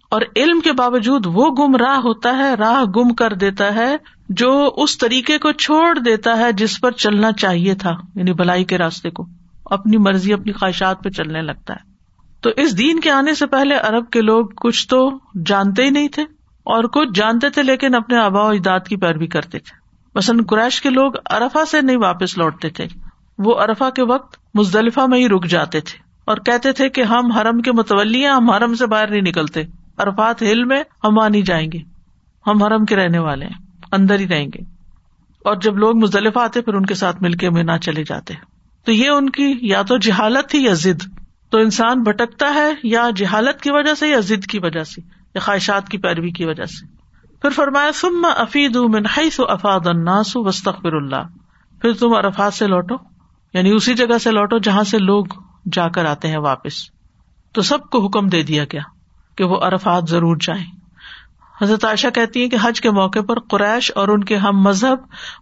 اور علم کے باوجود وہ گمراہ ہوتا ہے، راہ گم کر دیتا ہے، جو اس طریقے کو چھوڑ دیتا ہے جس پر چلنا چاہیے تھا یعنی بلائی کے راستے کو، اپنی مرضی، اپنی خواہشات پہ چلنے لگتا ہے۔ تو اس دین کے آنے سے پہلے ارب کے لوگ کچھ تو جانتے ہی نہیں تھے، اور کچھ جانتے تھے لیکن اپنے آبا و اجداد کی پیروی کرتے تھے۔ مثلاً قریش کے لوگ ارفا سے نہیں واپس لوٹتے تھے، وہ ارفا کے وقت مزدلفہ میں ہی رک جاتے تھے اور کہتے تھے کہ ہم حرم کے متولی ہیں ہم حرم سے باہر نہیں نکلتے۔ ارفات ہل میں ہم آ نہیں جائیں گے۔ ہم حرم کے رہنے والے ہیں، اندر ہی رہیں گے۔ اور جب لوگ مزدلفہ آتے، پھر ان کے ساتھ مل کے نہ چلے جاتے۔ تو یہ ان کی یا تو جہالت تھی یا ضد۔ تو انسان بھٹکتا ہے یا جہالت کی وجہ سے یا ضد کی وجہ سے، یا خواہشات کی پیروی کی وجہ سے۔ پھر فرمایا سم افید افاد الناس وسطر اللہ۔ پھر تم ارفات سے لوٹو یعنی اسی جگہ سے لوٹو جہاں سے لوگ جا کر آتے ہیں واپس۔ تو سب کو حکم دے دیا گیا۔ کہ وہ ارفات ضرور جائیں۔ حضرت عائشہ کہتی ہیں کہ حج کے موقع پر قریش اور ان کے ہم مذہب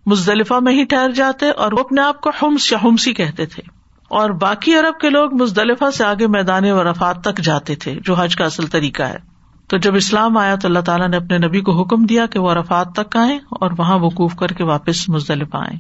مزدلفہ میں ہی ٹھہر جاتے اور وہ اپنے آپ کو ہمس یا ہمسی کہتے تھے۔ اور باقی عرب کے لوگ مزدلفہ سے آگے میدان ورفات تک جاتے تھے، جو حج کا اصل طریقہ ہے۔ تو جب اسلام آیا تو اللہ تعالیٰ نے اپنے نبی کو حکم دیا کہ وہ ارفات تک آئے اور وہاں وقوف کر کے واپس مزدلفہ آئے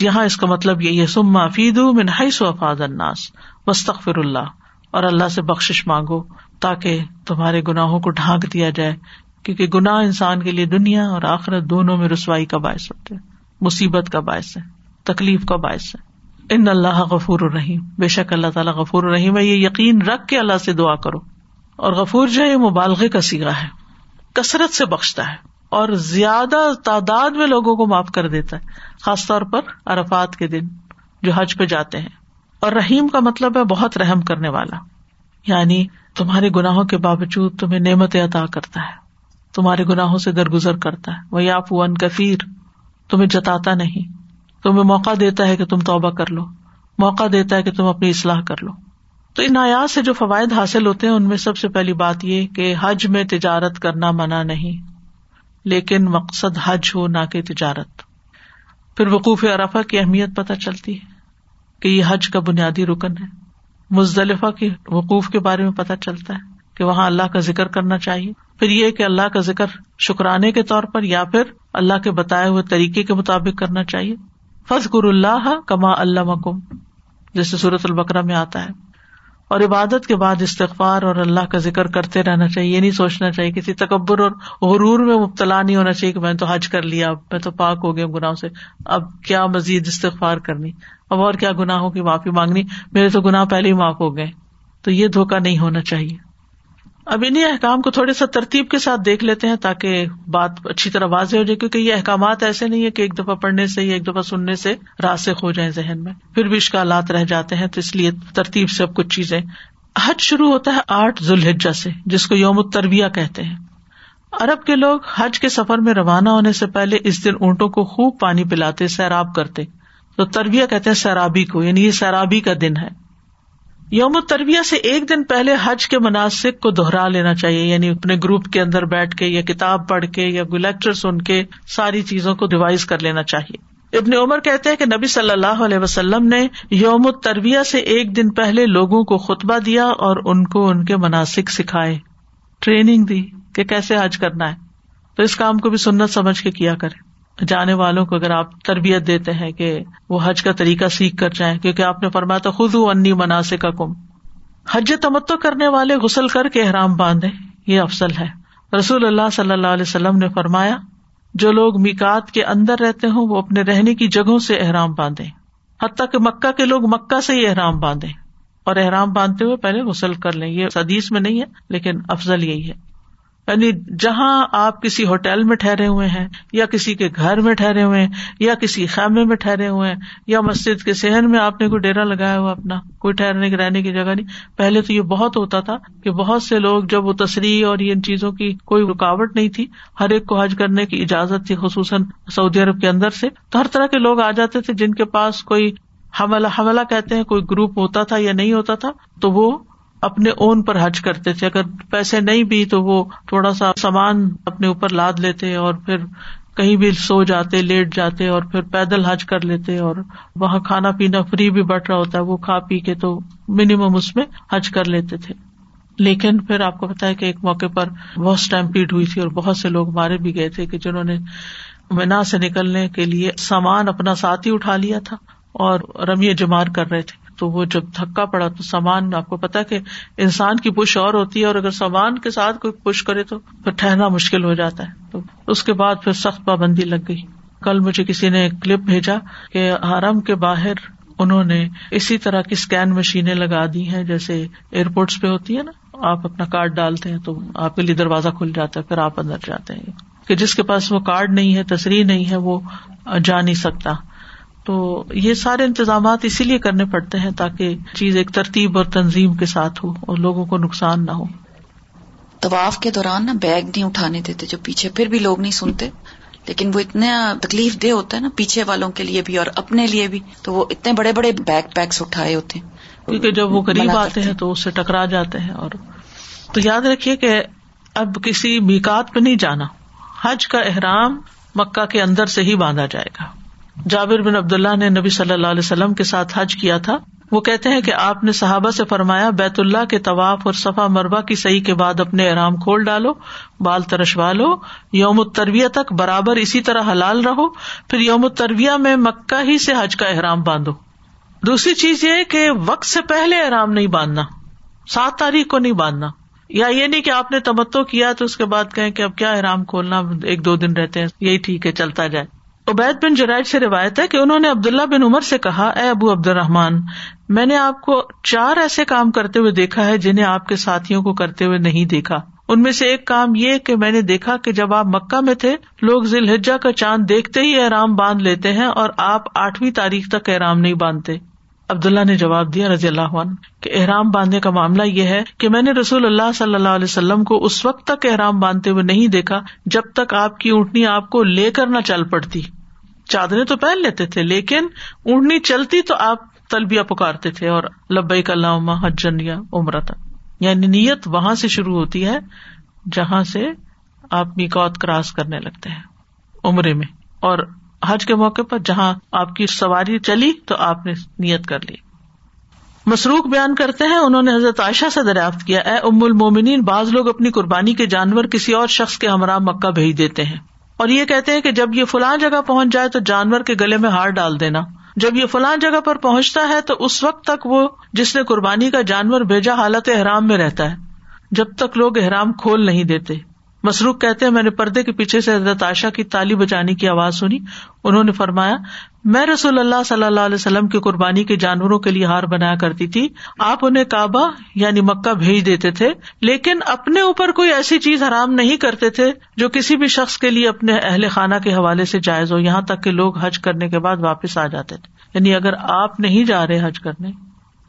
یہاں اس کا مطلب یہی ہے سما فید و افاد الناس وسطر اللہ، اور اللہ سے بخش مانگو۔ تاکہ تمہارے گناہوں کو ڈھانک دیا جائے، کیونکہ گناہ انسان کے لیے دنیا اور آخرت دونوں میں رسوائی کا باعث ہوتے ہیں۔ مصیبت کا باعث ہے، تکلیف کا باعث ہے۔ ان اللہ غفور الرحیم۔ بے شک اللہ تعالیٰ غفور الرحیم ہے۔ یہ یقین رکھ کے اللہ سے دعا کرو۔ اور غفور جو ہے، یہ مبالغے کا سیگا ہے۔ کثرت سے بخشتا ہے۔ اور زیادہ تعداد میں لوگوں کو معاف کر دیتا ہے۔ خاص طور پر ارفات کے دن جو حج پہ جاتے ہیں۔ اور رحیم کا مطلب ہے بہت رحم کرنے والا۔ یعنی تمہارے گناہوں کے باوجود تمہیں نعمت عطا کرتا ہے، تمہارے گناہوں سے درگزر کرتا ہے۔ وہ آپ ون کفیر تمہیں جتاتا نہیں۔ تمہیں موقع دیتا ہے کہ تم توبہ کر لو۔ موقع دیتا ہے کہ تم اپنی اصلاح کر لو۔ تو ان آیات سے جو فوائد حاصل ہوتے ہیں، ان میں سب سے پہلی بات یہ کہ حج میں تجارت کرنا منع نہیں، لیکن مقصد حج ہو نہ کہ تجارت۔ پھر وقوف ارفا کی اہمیت پتہ چلتی ہے کہ یہ حج کا بنیادی رکن ہے۔ مزدلفہ کے وقوف کے بارے میں پتہ چلتا ہے کہ وہاں اللہ کا ذکر کرنا چاہیے۔ پھر یہ کہ اللہ کا ذکر شکرانے کے طور پر یا پھر اللہ کے بتائے ہوئے طریقے کے مطابق کرنا چاہیے۔ فض گر اللہ کما اللہ مکم جیسے صورت البکرا میں آتا ہے۔ اور عبادت کے بعد استغفار اور اللہ کا ذکر کرتے رہنا چاہیے، یہ نہیں سوچنا چاہیے کسی تکبر اور غرور میں مبتلا نہیں ہونا چاہیے کہ میں تو حج کر لیا اب میں تو پاک ہو گیا گناہوں سے۔ اب کیا مزید استغفار کرنی؟ اب اور کیا گناہوں کی معافی مانگنی۔ میرے تو گناہ پہلے ہی معاف ہو گئے۔ تو یہ دھوکا نہیں ہونا چاہیے۔ اب انہیں احکام کو تھوڑے سا ترتیب کے ساتھ دیکھ لیتے ہیں تاکہ بات اچھی طرح واضح ہو جائے، کیونکہ یہ احکامات ایسے نہیں ہے کہ ایک دفعہ پڑھنے سے یا ایک دفعہ سننے سے راسک ہو جائیں ذہن میں۔ پھر بھی اشکالات رہ جاتے ہیں، تو اس لیے ترتیب سے اب کچھ چیزیں۔ حج شروع ہوتا ہے آٹھ ذوالحجہ سے، جس کو یوم التربیہ کہتے ہیں۔ ارب کے لوگ حج کے سفر میں روانہ ہونے سے پہلے اس دن اونٹوں کو خوب پانی پلاتے، سیراب کرتے۔ تو تربیہ کہتے ہیں سیرابی کو یعنی یہ سیرابی کا دن ہے۔ یوم تربیہ سے ایک دن پہلے حج کے مناسب کو دوہرا لینا چاہیے یعنی اپنے گروپ کے اندر بیٹھ کے یا کتاب پڑھ کے یا لیکچر سن کے ساری چیزوں کو ریوائز کر لینا چاہیے۔ ابن عمر کہتے ہیں کہ نبی صلی اللہ علیہ وسلم نے یوم تربیہ سے ایک دن پہلے لوگوں کو خطبہ دیا اور ان کو ان کے مناسب سکھائے، ٹریننگ دی کہ کیسے حج کرنا ہے۔ تو اس کام کو بھی سنت سمجھ کے کیا کرے جانے والوں کو اگر آپ تربیت دیتے ہیں کہ وہ حج کا طریقہ سیکھ کر جائیں، کیونکہ آپ نے فرمایا تو خود انی مناسب کا کم حج تمتو کرنے والے غسل کر کے احرام باندھے یہ افسل ہے۔ رسول اللہ صلی اللہ علیہ وسلم نے فرمایا، جو لوگ میکات کے اندر رہتے ہوں، وہ اپنے رہنے کی جگہوں سے احرام باندھے حتیٰ کہ مکہ کے لوگ مکہ سے ہی احرام باندھے اور احرام باندھتے ہوئے پہلے غسل کر لیں۔ یہ حدیث میں نہیں ہے، لیکن افضل یہی ہے۔ یعنی جہاں آپ کسی ہوٹل میں ٹھہرے ہوئے ہیں، یا کسی کے گھر میں ٹھہرے ہوئے ہیں، یا کسی خیمے میں ٹھہرے ہوئے ہیں، یا مسجد کے سہن میں آپ نے کوئی ڈیرا لگایا ہوا اپنا، کوئی ٹھہرنے کی رہنے کی جگہ نہیں۔ پہلے تو یہ بہت ہوتا تھا کہ بہت سے لوگ جب وہ تصریح اور ان چیزوں کی کوئی رکاوٹ نہیں تھی، ہر ایک کو حج کرنے کی اجازت تھی، خصوصاً سعودی عرب کے اندر سے۔ تو ہر طرح کے لوگ آ جاتے تھے جن کے پاس کوئی حملہ حملہ کہتے ہیں، کوئی گروپ ہوتا تھا یا نہیں ہوتا تھا، تو وہ اپنے اون پر حج کرتے تھے۔ اگر پیسے نہیں بھی تو وہ تھوڑا سا سامان اپنے اوپر لاد لیتے اور پھر کہیں بھی سو جاتے، لیٹ جاتے اور پھر پیدل حج کر لیتے اور وہاں کھانا پینا فری بھی بٹ رہا ہوتا ہے، وہ کھا پی کے تو منیمم اس میں حج کر لیتے تھے۔ لیکن پھر آپ کو پتا ہے کہ ایک موقع پر بہت اسٹمپیڈ ہوئی تھی اور بہت سے لوگ مارے بھی گئے تھے کہ جنہوں نے مینا سے نکلنے کے لیے سامان اپنا ساتھ ہی اٹھا لیا تھا اور رمی جمار کر رہے تھے۔ تو وہ جب تھکا پڑا تو سامان، آپ کو پتا کہ انسان کی پش اور ہوتی ہے اور اگر سامان کے ساتھ کوئی پش کرے تو پھر ٹھہرنا مشکل ہو جاتا ہے۔ تو اس کے بعد پھر سخت پابندی لگ گئی۔ کل مجھے کسی نے کلپ بھیجا کہ حرم کے باہر انہوں نے اسی طرح کی اسکین مشینیں لگا دی ہیں، جیسے ایئرپورٹس پہ ہوتی ہے نا، آپ اپنا کارڈ ڈالتے ہیں تو آپ کے لیے دروازہ کھل جاتا ہے، پھر آپ اندر جاتے ہیں۔ کہ جس کے پاس وہ کارڈ نہیں ہے تصریح نہیں ہے، وہ جا نہیں سکتا۔ تو یہ سارے انتظامات اسی لیے کرنے پڑتے ہیں تاکہ چیز ایک ترتیب اور تنظیم کے ساتھ ہو اور لوگوں کو نقصان نہ ہو۔ طواف کے دوران نا بیگ نہیں اٹھانے دیتے جو پیچھے پھر بھی لوگ نہیں سنتے۔ لیکن وہ اتنا تکلیف دہ ہوتا ہے نا پیچھے والوں کے لیے بھی اور اپنے لیے بھی تو وہ اتنے بڑے بڑے بیگ پیکس اٹھائے ہوتے ہیں۔ کیونکہ جب وہ قریب آتے ہیں تو اس سے ٹکرا جاتے ہیں اور تو یاد رکھیے کہ اب کسی میکات پہ نہیں جانا حج کا احرام مکہ کے اندر سے ہی باندھا جائے گا۔ جابر بن عبد اللہ نے نبی صلی اللہ علیہ وسلم کے ساتھ حج کیا تھا۔ وہ کہتے ہیں کہ آپ نے صحابہ سے فرمایا، بیت اللہ کے طواف اور صفا مربع کی صحیح کے بعد اپنے احرام کھول ڈالو، بال ترشوا لو، یوم الترویہ تک برابر اسی طرح حلال رہو، پھر یوم الترویہ میں مکہ ہی سے حج کا احرام باندھو۔ دوسری چیز یہ کہ وقت سے پہلے احرام نہیں باندھنا، سات تاریخ کو نہیں باندھنا۔ یا یہ نہیں کہ آپ نے تمتو کیا تو اس کے بعد کہیں کہ اب کیا احرام کھولنا، ایک دو دن رہتے ہیں، یہی ٹھیک ہے، چلتا جائے۔ عبید بن جرائد سے روایت ہے کہ انہوں نے عبداللہ بن عمر سے کہا، اے ابو عبد الرحمان میں نے آپ کو چار ایسے کام کرتے ہوئے دیکھا ہے جنہیں آپ کے ساتھیوں کو کرتے ہوئے نہیں دیکھا۔ ان میں سے ایک کام یہ کہ میں نے دیکھا کہ جب آپ مکہ میں تھے، لوگ ذیل کا چاند دیکھتے ہی احرام باندھ لیتے ہیں اور آپ آٹھویں تاریخ تک احرام نہیں باندھتے۔ عبداللہ نے جواب دیا رضی اللہ عنہ کہ احرام باندھنے کا معاملہ یہ ہے کہ میں نے رسول اللہ صلی اللہ علیہ وسلم کو اس وقت تک احرام باندھتے ہوئے نہیں دیکھا جب تک آپ کی اونٹنی آپ کو لے کر نہ چل پڑتی۔ چادریں تو پہن لیتے تھے، لیکن اونٹنی چلتی تو آپ تلبیا پکارتے تھے اور لبئی اللہ حجن یا عمرت یعنی نیت وہاں سے شروع ہوتی ہے جہاں سے آپ میکوت کراس کرنے لگتے ہیں، عمرے میں۔ اور حج کے موقع پر جہاں آپ کی سواری چلی تو آپ نے نیت کر لی۔ مسروخ بیان کرتے ہیں، انہوں نے حضرت عائشہ سے دریافت کیا، اے ام المومنین، بعض لوگ اپنی قربانی کے جانور کسی اور شخص کے ہمراہ مکہ بھیج دیتے ہیں۔ اور یہ کہتے ہیں کہ جب یہ فلاں جگہ پہنچ جائے تو جانور کے گلے میں ہار ڈال دینا۔ جب یہ فلاں جگہ پر پہنچتا ہے تو اس وقت تک وہ جس نے قربانی کا جانور بھیجا حالت احرام میں رہتا ہے۔ جب تک لوگ احرام کھول نہیں دیتے۔ مسروخ کہتے ہیں، میں نے پردے کے پیچھے سے حضرت عائشہ کی تالی بچانے کی آواز سنی۔ انہوں نے فرمایا، میں رسول اللہ صلی اللہ علیہ وسلم کی قربانی کے جانوروں کے لیے ہار بنایا کرتی تھی۔ آپ انہیں کعبہ یعنی مکہ بھیج دیتے تھے، لیکن اپنے اوپر کوئی ایسی چیز حرام نہیں کرتے تھے جو کسی بھی شخص کے لیے اپنے اہل خانہ کے حوالے سے جائز ہو۔ یہاں تک کہ لوگ حج کرنے کے بعد واپس آ جاتے تھے۔ یعنی اگر آپ نہیں جا رہے حج کرنے،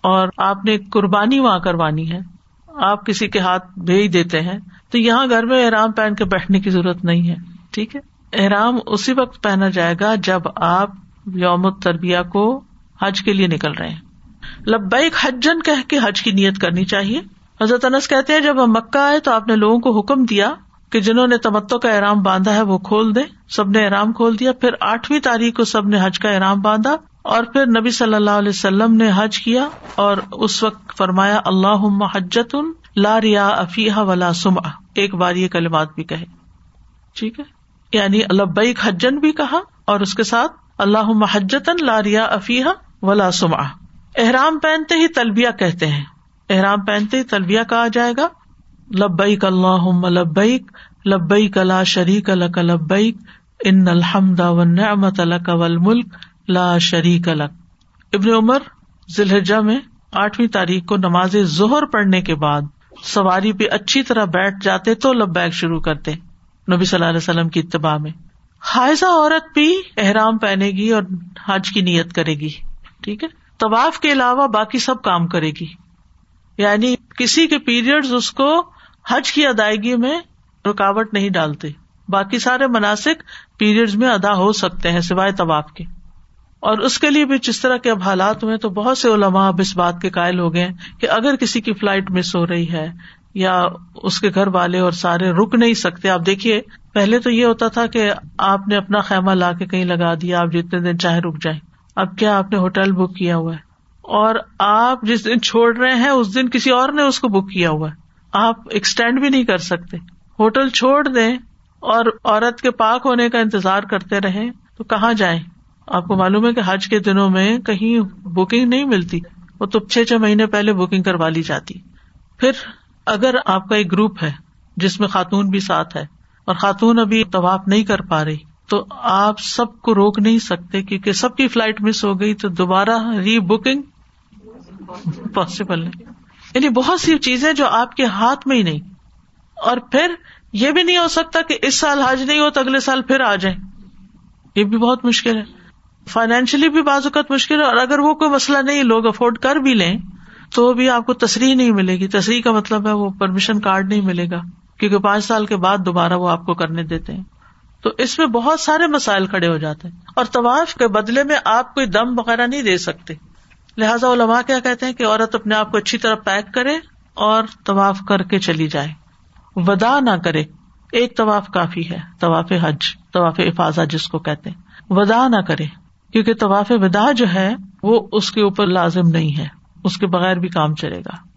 اور آپ نے قربانی وہاں کروانی ہے آپ کسی کے ہاتھ بھیج دیتے ہیں، تو یہاں گھر میں احرام پہن کے بیٹھنے کی ضرورت نہیں ہے، ٹھیک ہے؟ احرام اسی وقت پہنا جائے گا جب آپ یوم تربیہ کو حج کے لیے نکل رہے ہیں۔ لبیک حجن کہ کے حج کی نیت کرنی چاہیے۔ حضرت انس کہتے ہیں، جب ہم مکہ آئے تو آپ نے لوگوں کو حکم دیا کہ جنہوں نے تمتو کا احرام باندھا ہے وہ کھول دے سب نے احرام کھول دیا، پھر آٹھویں تاریخ کو سب نے حج کا احرام باندھا۔ اور پھر نبی صلی اللہ علیہ وسلم نے حج کیا اور اس وقت فرمایا اللہ حجت لا ریا افیح ولا سما ایک بار یہ کلمات بھی کہے۔ ٹھیک ہے؟ یعنی لبیک حجن بھی کہا اور اس کے ساتھ اللہ محجتن لا ریا افیح ولا سما احرام پہنتے ہی تلبیا کہتے ہیں۔ احرام پہنتے ہی تلبیا کہا جائے گا۔ لبیک اللہ لبیک لبیک لا شریک لک لبیک، ان الحمد و نعمت لک والملک لا شریک لک۔ ابن عمر ذلحجہ میں آٹھویں تاریخ کو نماز ظہر پڑھنے کے بعد سواری پہ اچھی طرح بیٹھ جاتے تو لبیک شروع کرتے نبی صلی اللہ علیہ وسلم کی اتباع میں۔ حائضہ عورت بھی احرام پہنے گی اور حج کی نیت کرے گی۔ ٹھیک ہے؟ طواف کے علاوہ باقی سب کام کرے گی۔ یعنی کسی کے پیریڈ اس کو حج کی ادائیگی میں رکاوٹ نہیں ڈالتے۔ باقی سارے مناسب پیریڈ میں ادا ہو سکتے ہیں سوائے طواف کے۔ اور اس کے لیے بھی جس طرح کے اب حالات ہوئے تو بہت سے علماء اب اس بات کے قائل ہو گئے کہ اگر کسی کی فلائٹ مس ہو رہی ہے یا اس کے گھر والے اور سارے رک نہیں سکتے، آپ دیکھیے، پہلے تو یہ ہوتا تھا کہ آپ نے اپنا خیمہ لا کے کہیں لگا دیا، آپ جتنے دن چاہے رک جائیں۔ اب کیا آپ نے ہوٹل بک کیا ہوا ہے؟ اور آپ جس دن چھوڑ رہے ہیں، اس دن کسی اور نے اس کو بک کیا ہوا ہے۔ آپ ایکسٹینڈ بھی نہیں کر سکتے۔ ہوٹل چھوڑ دیں اور عورت کے پاک ہونے کا انتظار کرتے رہے تو کہاں جائیں؟ آپ کو معلوم ہے کہ حج کے دنوں میں کہیں بکنگ نہیں ملتی، وہ تو چھ چھ مہینے پہلے بکنگ کروا لی جاتی۔ پھر اگر آپ کا ایک گروپ ہے، جس میں خاتون بھی ساتھ ہے اور خاتون ابھی طواف نہیں کر پا رہی، تو آپ سب کو روک نہیں سکتے کیونکہ سب کی فلائٹ مس ہو گئی، تو دوبارہ ری بکنگ پاسبل نہیں۔ یعنی بہت سی چیزیں جو آپ کے ہاتھ میں ہی نہیں۔ اور پھر یہ بھی نہیں ہو سکتا کہ اس سال حج نہیں ہو تو اگلے سال پھر آ جائیں۔ یہ بھی بہت مشکل ہے۔ فائنینشلی بھی بعض اوقات مشکل ہے، اور اگر وہ کوئی مسئلہ نہیں، لوگ افورڈ کر بھی لیں، تو بھی آپ کو تصریح نہیں ملے گی۔ تصریح کا مطلب ہے وہ پرمیشن کارڈ نہیں ملے گا، کیونکہ پانچ سال کے بعد دوبارہ وہ آپ کو کرنے دیتے ہیں۔ تو اس میں بہت سارے مسائل کھڑے ہو جاتے ہیں، اور طواف کے بدلے میں آپ کوئی دم وغیرہ نہیں دے سکتے۔ لہٰذا علماء کیا کہتے ہیں کہ عورت اپنے آپ کو اچھی طرح پیک کرے اور طواف کر کے چلی جائے۔ ودا نہ کرے۔ ایک طواف کافی ہے، طواف حج، طواف افاظہ جس کو کہتے ہیں۔ ودا نہ کرے۔ کیونکہ طواف ودا جو ہے وہ اس کے اوپر لازم نہیں ہے، اس کے بغیر بھی کام چلے گا۔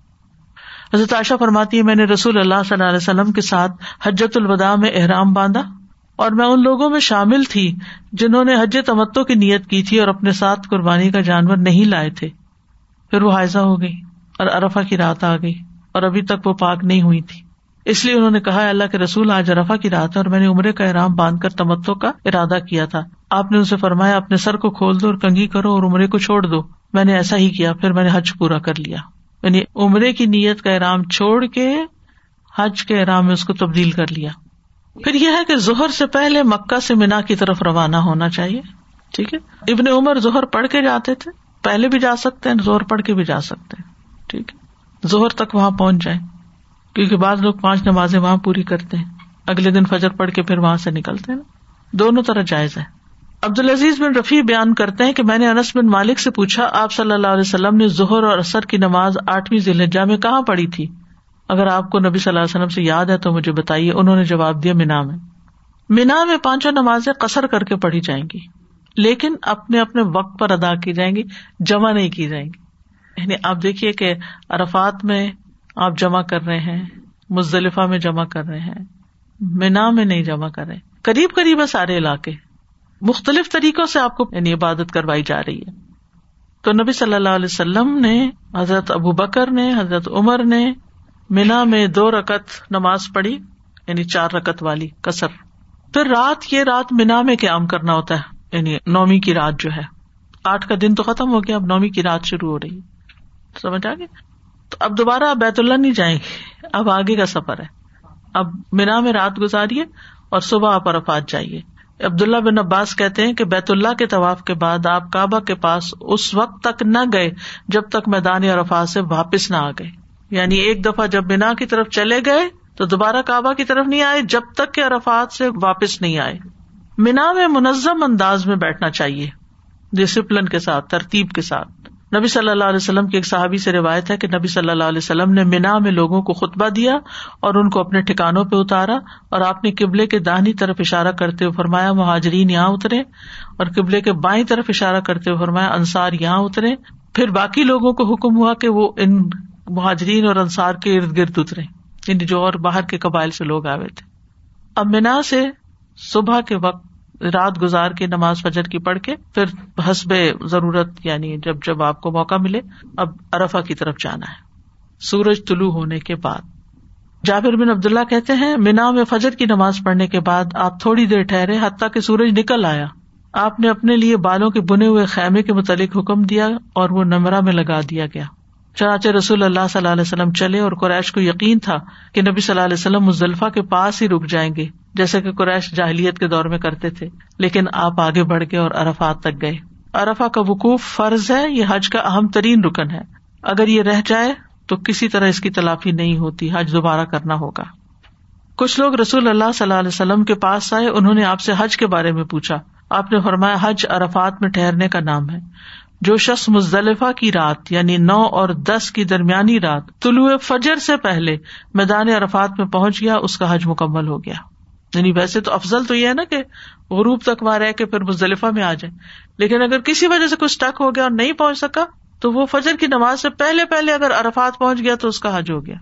حضرت عائشہ فرماتی ہے میں نے رسول اللہ صلی اللہ علیہ وسلم کے ساتھ حجت الوداع میں احرام باندھا اور میں ان لوگوں میں شامل تھی جنہوں نے حج تمتو کی نیت کی تھی اور اپنے ساتھ قربانی کا جانور نہیں لائے تھے۔ پھر وہ حائزہ ہو گئی اور ارفا کی رات آ گئی اور ابھی تک وہ پاک نہیں ہوئی تھی۔ اس لیے انہوں نے کہا اللہ کے رسول، آج ارفا کی رات ہے اور میں نے عمرے کا احرام باندھ کر تمتو کا ارادہ کیا تھا۔ آپ نے ان سے فرمایا، اپنے سر کو کھول دو اور کنگھی کرو اور عمرے کو چھوڑ دو۔ میں نے ایسا ہی کیا، پھر میں نے حج پورا کر لیا۔ یعنی عمرے کی نیت کا ارام چھوڑ کے حج کے ارام میں اس کو تبدیل کر لیا۔ پھر یہ ہے کہ زہر سے پہلے مکہ سے مینا کی طرف روانہ ہونا چاہیے۔ ٹھیک ہے؟ ابن عمر زہر پڑھ کے جاتے تھے۔ پہلے بھی جا سکتے ہیں زہر پڑھ کے بھی جا سکتے ہیں۔ ٹھیک ہے؟ زہر تک وہاں پہنچ جائیں۔ کیونکہ بعض لوگ پانچ نمازیں وہاں پوری کرتے ہیں۔ اگلے دن فجر پڑھ کے پھر وہاں سے نکلتے ہیں۔ دونوں طرح جائز ہے۔ عبد العزیز بن رفیع بیان کرتے ہیں کہ میں نے انس بن مالک سے پوچھا، آپ صلی اللہ علیہ وسلم نے ظہر اور اثر کی نماز آٹھویں ضلع میں کہاں پڑھی تھی؟ اگر آپ کو نبی صلی اللہ علیہ وسلم سے یاد ہے تو مجھے بتائیے، انہوں نے جواب دیا، مینا میں۔ مینا میں پانچوں نمازیں قصر کر کے پڑھی جائیں گی، لیکن اپنے اپنے وقت پر ادا کی جائیں گی، جمع نہیں کی جائیں گی۔ یعنی آپ دیکھیے کہ ارفات میں آپ جمع کر رہے ہیں، مزدلفہ میں جمع کر رہے ہیں، مینا میں نہیں جمع کر رہے، قریب قریب ہے سارے علاقے۔ مختلف طریقوں سے آپ کو یعنی عبادت کروائی جا رہی ہے۔ تو نبی صلی اللہ علیہ وسلم نے، حضرت ابو بکر نے، حضرت عمر نے مینا میں دو رکت نماز پڑھی یعنی چار رکت والی کسر پھر رات یہ رات مینا میں قیام کرنا ہوتا ہے یعنی نومی کی رات جو ہے۔ آٹھ کا دن تو ختم ہو گیا، اب نومی کی رات شروع ہو رہی ہے۔ سمجھ آ گیا تو اب دوبارہ آپ بیت اللہ نہیں جائیں گے۔ اب آگے کا سفر ہے۔ اب مینا میں رات گزاریے اور صبح آپ ارفات جائیے۔ عبداللہ بن عباس کہتے ہیں کہ بیت اللہ کے طواف کے بعد آپ کعبہ کے پاس اس وقت تک نہ گئے جب تک میدان عرفات سے واپس نہ آ گئے۔ یعنی ایک دفعہ جب بنا کی طرف چلے گئے تو دوبارہ کعبہ کی طرف نہیں آئے جب تک کہ عرفات سے واپس نہیں آئے۔ مینا میں منظم انداز میں بیٹھنا چاہیے۔ ڈسپلن کے ساتھ، ترتیب کے ساتھ۔ نبی صلی اللہ علیہ وسلم کی ایک صحابی سے روایت ہے کہ نبی صلی اللہ علیہ وسلم نے مینا میں لوگوں کو خطبہ دیا اور ان کو اپنے ٹھکانوں پہ اتارا اور آپ نے قبلے کے داہنی طرف اشارہ کرتے ہوئے فرمایا، مہاجرین یہاں اترے اور قبلے کے بائیں طرف اشارہ کرتے ہوئے فرمایا، انصار یہاں اترے پھر باقی لوگوں کو حکم ہوا کہ وہ ان مہاجرین اور انصار کے ارد گرد اترے یعنی جو اور باہر کے قبائل سے لوگ آئے تھے۔ اب مینا سے صبح کے وقت رات گزار کے نماز فجر کی پڑھ کے پھر حسب ضرورت یعنی جب جب آپ کو موقع ملے، اب ارفا کی طرف جانا ہے۔ سورج طلوع ہونے کے بعد۔ جابر بن عبد اللہ کہتے ہیں، مینا میں فجر کی نماز پڑھنے کے بعد آپ تھوڑی دیر ٹھہرے، حتیٰ کہ سورج نکل آیا۔ آپ نے اپنے لیے بالوں کے بنے ہوئے خیمے کے متعلق حکم دیا اور وہ نمرہ میں لگا دیا گیا۔ چنانچہ رسول اللہ صلی اللہ علیہ وسلم چلے اور قریش کو یقین تھا کہ نبی صلی اللہ علیہ وسلم مزلفہ کے پاس ہی رک جائیں گے۔ جیسے کہ قریش جاہلیت کے دور میں کرتے تھے، لیکن آپ آگے بڑھ گئے اور ارفات تک گئے۔ ارفا کا وقوف فرض ہے، یہ حج کا اہم ترین رکن ہے۔ اگر یہ رہ جائے تو کسی طرح اس کی تلافی نہیں ہوتی، حج دوبارہ کرنا ہوگا۔ کچھ لوگ رسول اللہ صلی اللہ علیہ وسلم کے پاس آئے، انہوں نے آپ سے حج کے بارے میں پوچھا۔ آپ نے فرمایا، حج ارفات میں ٹھہرنے کا نام ہے۔ جو شخص مزدلفہ کی رات یعنی نو اور دس کی درمیانی رات، طلوع فجر سے پہلے میدان عرفات میں پہنچ گیا، اس کا حج مکمل ہو گیا۔ یعنی ویسے تو افضل تو یہ ہے نا کہ غروب تک وہاں رہ کے پھر مزدلفہ میں آ جائے۔ لیکن اگر کسی وجہ سے کچھ ٹک ہو گیا اور نہیں پہنچ سکا، تو وہ فجر کی نماز سے پہلے پہلے اگر عرفات پہنچ گیا تو اس کا حج ہو گیا۔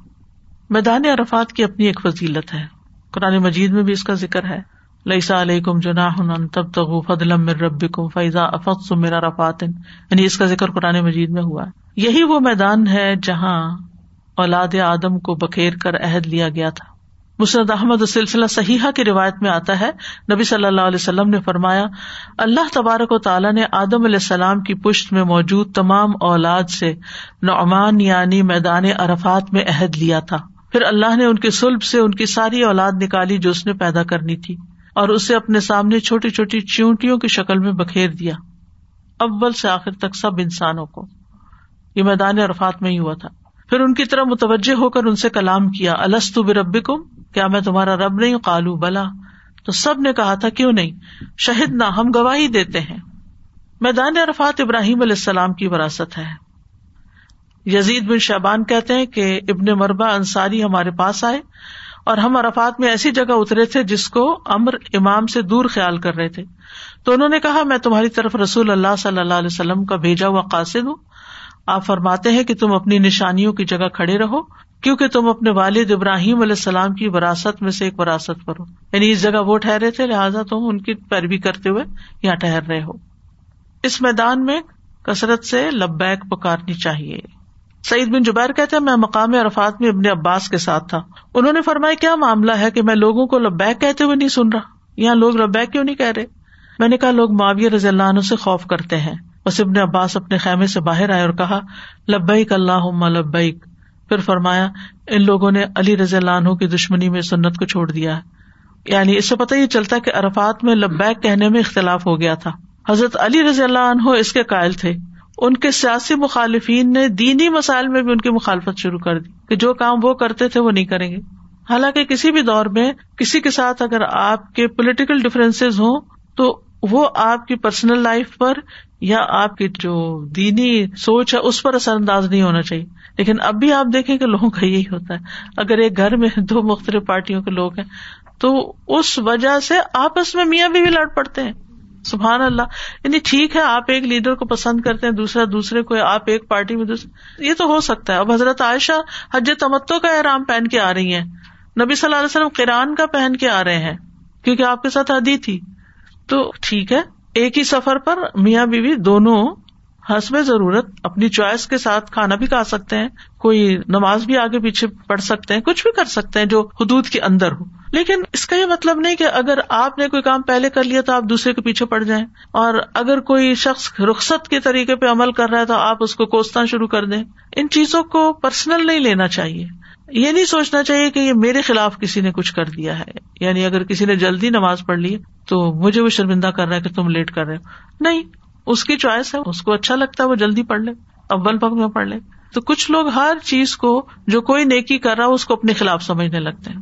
میدان عرفات کی اپنی ایک فضیلت ہے۔ قرآن مجید میں بھی اس کا ذکر ہے۔ لئیسا علیہ کم جنا تب تک فضل رب کم فیضا افت میرا رفات یعنی اس کا ذکر قرآن مجید میں ہوا ہے۔ یہی وہ میدان ہے جہاں اولاد آدم کو بکھیر کر عہد لیا گیا تھا۔ مسرد احمد سلسلہ صحیحہ کی روایت میں آتا ہے۔ نبی صلی اللہ علیہ وسلم نے فرمایا، اللہ تبارک و تعالیٰ نے آدم علیہ السلام کی پشت میں موجود تمام اولاد سے نعمان یعنی میدان عرفات میں عہد لیا تھا۔ پھر اللہ نے ان کے سلب سے ان کی ساری اولاد نکالی جو اس نے پیدا کرنی تھی اور اسے اپنے سامنے چھوٹی چھوٹی چیونٹیوں کی شکل میں بکھیر دیا۔ اول سے آخر تک سب انسانوں کو۔ یہ میدان عرفات میں ہی ہوا تھا۔ پھر ان کی طرح متوجہ ہو کر ان سے کلام کیا السط بربکم؟ کیا میں تمہارا رب نہیں؟ کالو بلا۔ تو سب نے کہا تھا، کیوں نہیں؟ شہید نہ ہم گواہی دیتے ہیں۔ میدان عرفات ابراہیم علیہ السلام کی وراثت ہے۔ یزید بن شہبان کہتے ہیں کہ ابن مربع انصاری ہمارے پاس آئے اور ہم عرفات میں ایسی جگہ اترے تھے جس کو امر امام سے دور خیال کر رہے تھے۔ تو انہوں نے کہا، میں تمہاری طرف رسول اللہ صلی اللہ علیہ وسلم کا بھیجا ہوا قاصد ہوں۔ آپ فرماتے ہیں کہ تم اپنی نشانیوں کی جگہ کھڑے رہو۔ کیونکہ تم اپنے والد ابراہیم علیہ السلام کی وراثت میں سے ایک وراثت پر ہو۔ یعنی اس جگہ وہ ٹھہرے تھے، لہٰذا تم ان کی پیروی کرتے ہوئے یہاں ٹہر رہے ہو۔ اس میدان میں کثرت سے لبیک پکارنی چاہیے۔ سعید بن جبیر کہتے ہیں، میں مقام عرفات میں ابن عباس کے ساتھ تھا۔ انہوں نے فرمایا، کیا معاملہ ہے کہ میں لوگوں کو لبیک کہتے ہوئے نہیں سن رہا؟ یہاں لوگ لبیک کیوں نہیں کہہ رہے؟ میں نے کہا، لوگ معاویہ رضی اللہ عنہ سے خوف کرتے ہیں۔ بس ابن عباس اپنے خیمے سے باہر آئے اور کہا، لبیک اللہ لبیک۔ پھر فرمایا، ان لوگوں نے علی رضی اللہ عنہ کی دشمنی میں سنت کو چھوڑ دیا۔ یعنی اس سے پتہ یہ چلتا کہ عرفات میں لبیک کہنے میں اختلاف ہو گیا تھا۔ حضرت علی رضی اللہ عنہ اس کے قائل تھے۔ ان کے سیاسی مخالفین نے دینی مسائل میں بھی ان کی مخالفت شروع کر دی کہ جو کام وہ کرتے تھے وہ نہیں کریں گے۔ حالانکہ کسی بھی دور میں کسی کے ساتھ اگر آپ کے پولیٹیکل ڈفرینس ہوں تو وہ آپ کی پرسنل لائف پر یا آپ کی جو دینی سوچ ہے اس پر اثر انداز نہیں ہونا چاہیے۔ لیکن اب بھی آپ دیکھیں کہ لوگوں کا یہی ہوتا ہے۔ اگر ایک گھر میں دو مختلف پارٹیوں کے لوگ ہیں، تو اس وجہ سے آپس میں میاں بھی لڑ پڑتے ہیں۔ سبحان اللہ۔ یعنی ٹھیک ہے، آپ ایک لیڈر کو پسند کرتے ہیں، دوسرا دوسرے کو، آپ ایک پارٹی میں دوسرے۔ یہ تو ہو سکتا ہے۔ اب حضرت عائشہ حج تمتو کا احرام پہن کے آ رہی ہیں۔ نبی صلی اللہ علیہ وسلم کران کا پہن کے آ رہے ہیں، کیونکہ آپ کے ساتھ ادی تھی۔ تو ٹھیک ہے۔ ایک ہی سفر پر میاں بیوی دونوں حسب ضرورت، اپنی چوائس کے ساتھ کھانا بھی کھا سکتے ہیں، کوئی نماز بھی آگے پیچھے پڑھ سکتے ہیں، کچھ بھی کر سکتے ہیں جو حدود کے اندر ہو۔ لیکن اس کا یہ مطلب نہیں کہ اگر آپ نے کوئی کام پہلے کر لیا تو آپ دوسرے کے پیچھے پڑ جائیں۔ اور اگر کوئی شخص رخصت کے طریقے پہ عمل کر رہا ہے تو آپ اس کو کوسنا شروع کر دیں۔ ان چیزوں کو پرسنل نہیں لینا چاہیے۔ یہ نہیں سوچنا چاہیے کہ یہ میرے خلاف کسی نے کچھ کر دیا ہے۔ یعنی اگر کسی نے جلدی نماز پڑھ لی تو مجھے وہ شرمندہ کر رہا ہے کہ تم لیٹ کر رہے ہو۔ نہیں، اس کی چوائس ہے، اس کو اچھا لگتا ہے وہ جلدی پڑھ لے، اول پک میں پڑھ لے۔ تو کچھ لوگ ہر چیز کو، جو کوئی نیکی کر رہا اس کو اپنے خلاف سمجھنے لگتے ہیں۔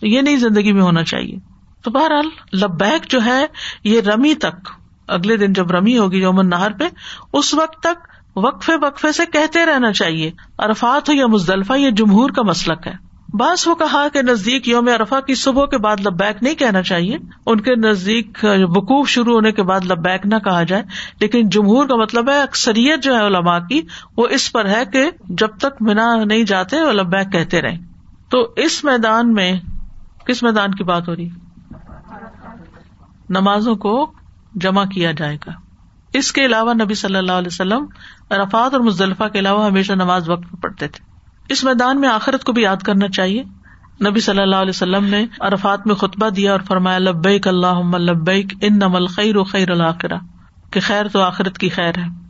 تو یہ نہیں زندگی میں ہونا چاہیے۔ تو بہرحال، لبیک جو ہے، یہ رمی تک، اگلے دن جب رمی ہوگی یومن نہر پہ، اس وقت تک وقفے وقفے سے کہتے رہنا چاہیے، عرفات ہو یا مزدلفہ، یہ جمہور کا مسلک ہے۔ بعض وہ کہا کہ نزدیک یوم ارفا کی صبح کے بعد لبیک نہیں کہنا چاہیے۔ ان کے نزدیک وقوف شروع ہونے کے بعد لبیک نہ کہا جائے۔ لیکن جمہور کا مطلب ہے، اکثریت جو ہے علماء کی، وہ اس پر ہے کہ جب تک مینا نہیں جاتے، وہ لبیک کہتے رہے تو اس میدان میں کس میدان کی بات ہو رہی؟ نمازوں کو جمع کیا جائے گا۔ اس کے علاوہ نبی صلی اللہ علیہ وسلم رفات اور مزدلفہ کے علاوہ ہمیشہ نماز وقت میں پڑھتے تھے۔ اس میدان میں آخرت کو بھی یاد کرنا چاہیے۔ نبی صلی اللہ علیہ وسلم نے عرفات میں خطبہ دیا اور فرمایا، لبیک اللہ لبیک ان نمل خیر و خیر الآخرہ کہ خیر تو آخرت کی خیر ہے۔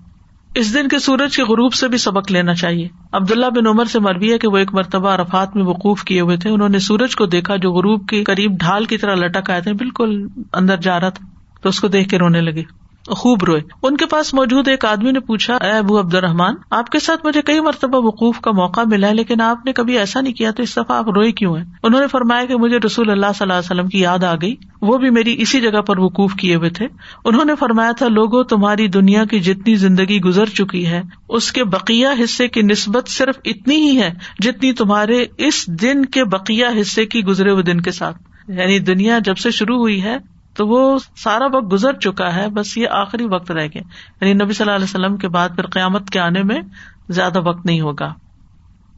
اس دن کے سورج کے غروب سے بھی سبق لینا چاہیے۔ عبداللہ بن عمر سے مربی ہے کہ وہ ایک مرتبہ عرفات میں وقوف کیے ہوئے تھے۔ انہوں نے سورج کو دیکھا جو غروب کے قریب ڈھال کی طرح لٹک آئے تھے، بالکل اندر جا رہا تھا۔ تو اس کو دیکھ کے رونے لگے۔ خوب روئے۔ ان کے پاس موجود ایک آدمی نے پوچھا، اے ابو عبد الرحمان آپ کے ساتھ مجھے کئی مرتبہ وقوف کا موقع ملا ہے، لیکن آپ نے کبھی ایسا نہیں کیا تو اس دفعہ آپ روئے کیوں ہیں؟ انہوں نے فرمایا کہ مجھے رسول اللہ صلی اللہ علیہ وسلم کی یاد آ گئی۔ وہ بھی میری اسی جگہ پر وقوف کیے ہوئے تھے۔ انہوں نے فرمایا تھا لوگوں تمہاری دنیا کی جتنی زندگی گزر چکی ہے، اس کے بقیہ حصے کی نسبت صرف اتنی ہی ہے جتنی تمہارے اس دن کے بقیہ حصے کی گزرے ہوئے دن کے ساتھ۔ یعنی دنیا جب سے شروع ہوئی ہے تو وہ سارا وقت گزر چکا ہے، بس یہ آخری وقت رہ گئے یعنی نبی صلی اللہ علیہ وسلم کے بعد پھر قیامت کے آنے میں زیادہ وقت نہیں ہوگا۔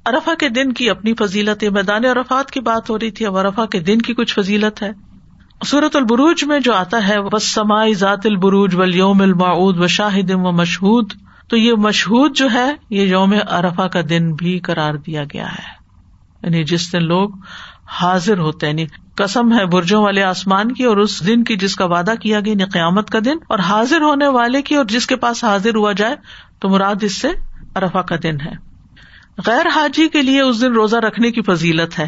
ارفا کے دن کی اپنی فضیلت ہے میدان ارفات کی بات ہو رہی تھی، اب ارفا کے دن کی کچھ فضیلت ہے۔ سورت البروج میں جو آتا ہے بس سماعی ذات البروج و یوم الماعود و شاہد و مشہود تو یہ مشہود جو ہے، یہ یوم ارفا کا دن بھی قرار دیا گیا ہے۔ یعنی جس دن لوگ حاضر ہوتے یعنی کسم ہے برجوں والے آسمان کی اور اس دن کی جس کا وعدہ کیا گیا یعنی قیامت کا دن، اور حاضر ہونے والے کی اور جس کے پاس حاضر ہوا جائے، تو مراد اس سے ارفا کا دن ہے۔ غیر حاجی کے لیے اس دن روزہ رکھنے کی فضیلت ہے،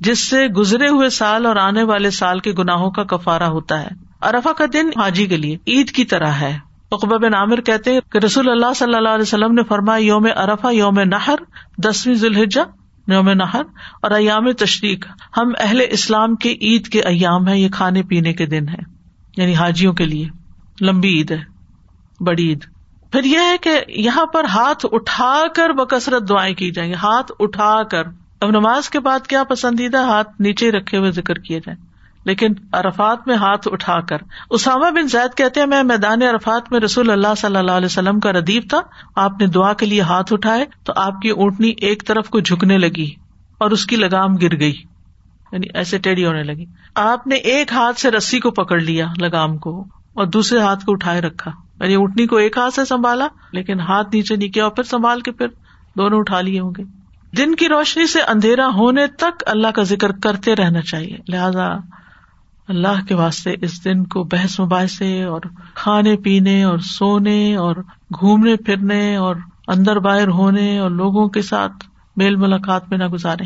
جس سے گزرے ہوئے سال اور آنے والے سال کے گناہوں کا کفارا ہوتا ہے۔ ارفا کا دن حاجی کے لیے عید کی طرح ہے۔ اقبا بن عامر کہتے کہ رسول اللہ صلی اللہ علیہ وسلم نے فرمایا، یوم ارفا یوم نہر دسویں ذوالحجہ۔ یوم نہر اور ایام تشریق۔ ہم اہل اسلام کے عید کے ایام ہے یہ کھانے پینے کے دن ہے یعنی حاجیوں کے لیے۔ لمبی عید ہے، بڑی عید۔ پھر یہ ہے کہ یہاں پر ہاتھ اٹھا کر بکثرت دعائیں کی جائیں ہاتھ اٹھا کر۔ اب نماز کے بعد کیا پسندیدہ ہاتھ نیچے رکھے ہوئے ذکر کیے جائیں۔ لیکن عرفات میں ہاتھ اٹھا کر۔ اسامہ بن زید کہتے ہیں، میں میدان عرفات میں رسول اللہ صلی اللہ علیہ وسلم کا ردیف تھا، آپ نے دعا کے لیے ہاتھ اٹھائے تو آپ کی اونٹنی ایک طرف کو جھکنے لگی اور اس کی لگام گر گئی۔ یعنی ایسے ٹیڑھی ہونے لگی۔ آپ نے ایک ہاتھ سے رسی کو پکڑ لیا لگام کو اور دوسرے ہاتھ کو اٹھائے رکھا۔ یعنی اونٹنی کو ایک ہاتھ سے سنبھالا، لیکن ہاتھ نیچے نہیں کیا اور پھر سنبھال کے پھر دونوں اٹھا لیے ہوں گے۔ دن کی روشنی سے اندھیرا ہونے تک اللہ کا ذکر کرتے رہنا چاہیے۔ لہذا اللہ کے واسطے اس دن کو بحث مباحثے اور کھانے پینے اور سونے اور گھومنے پھرنے اور اندر باہر ہونے اور لوگوں کے ساتھ میل ملاقات میں نہ گزارے۔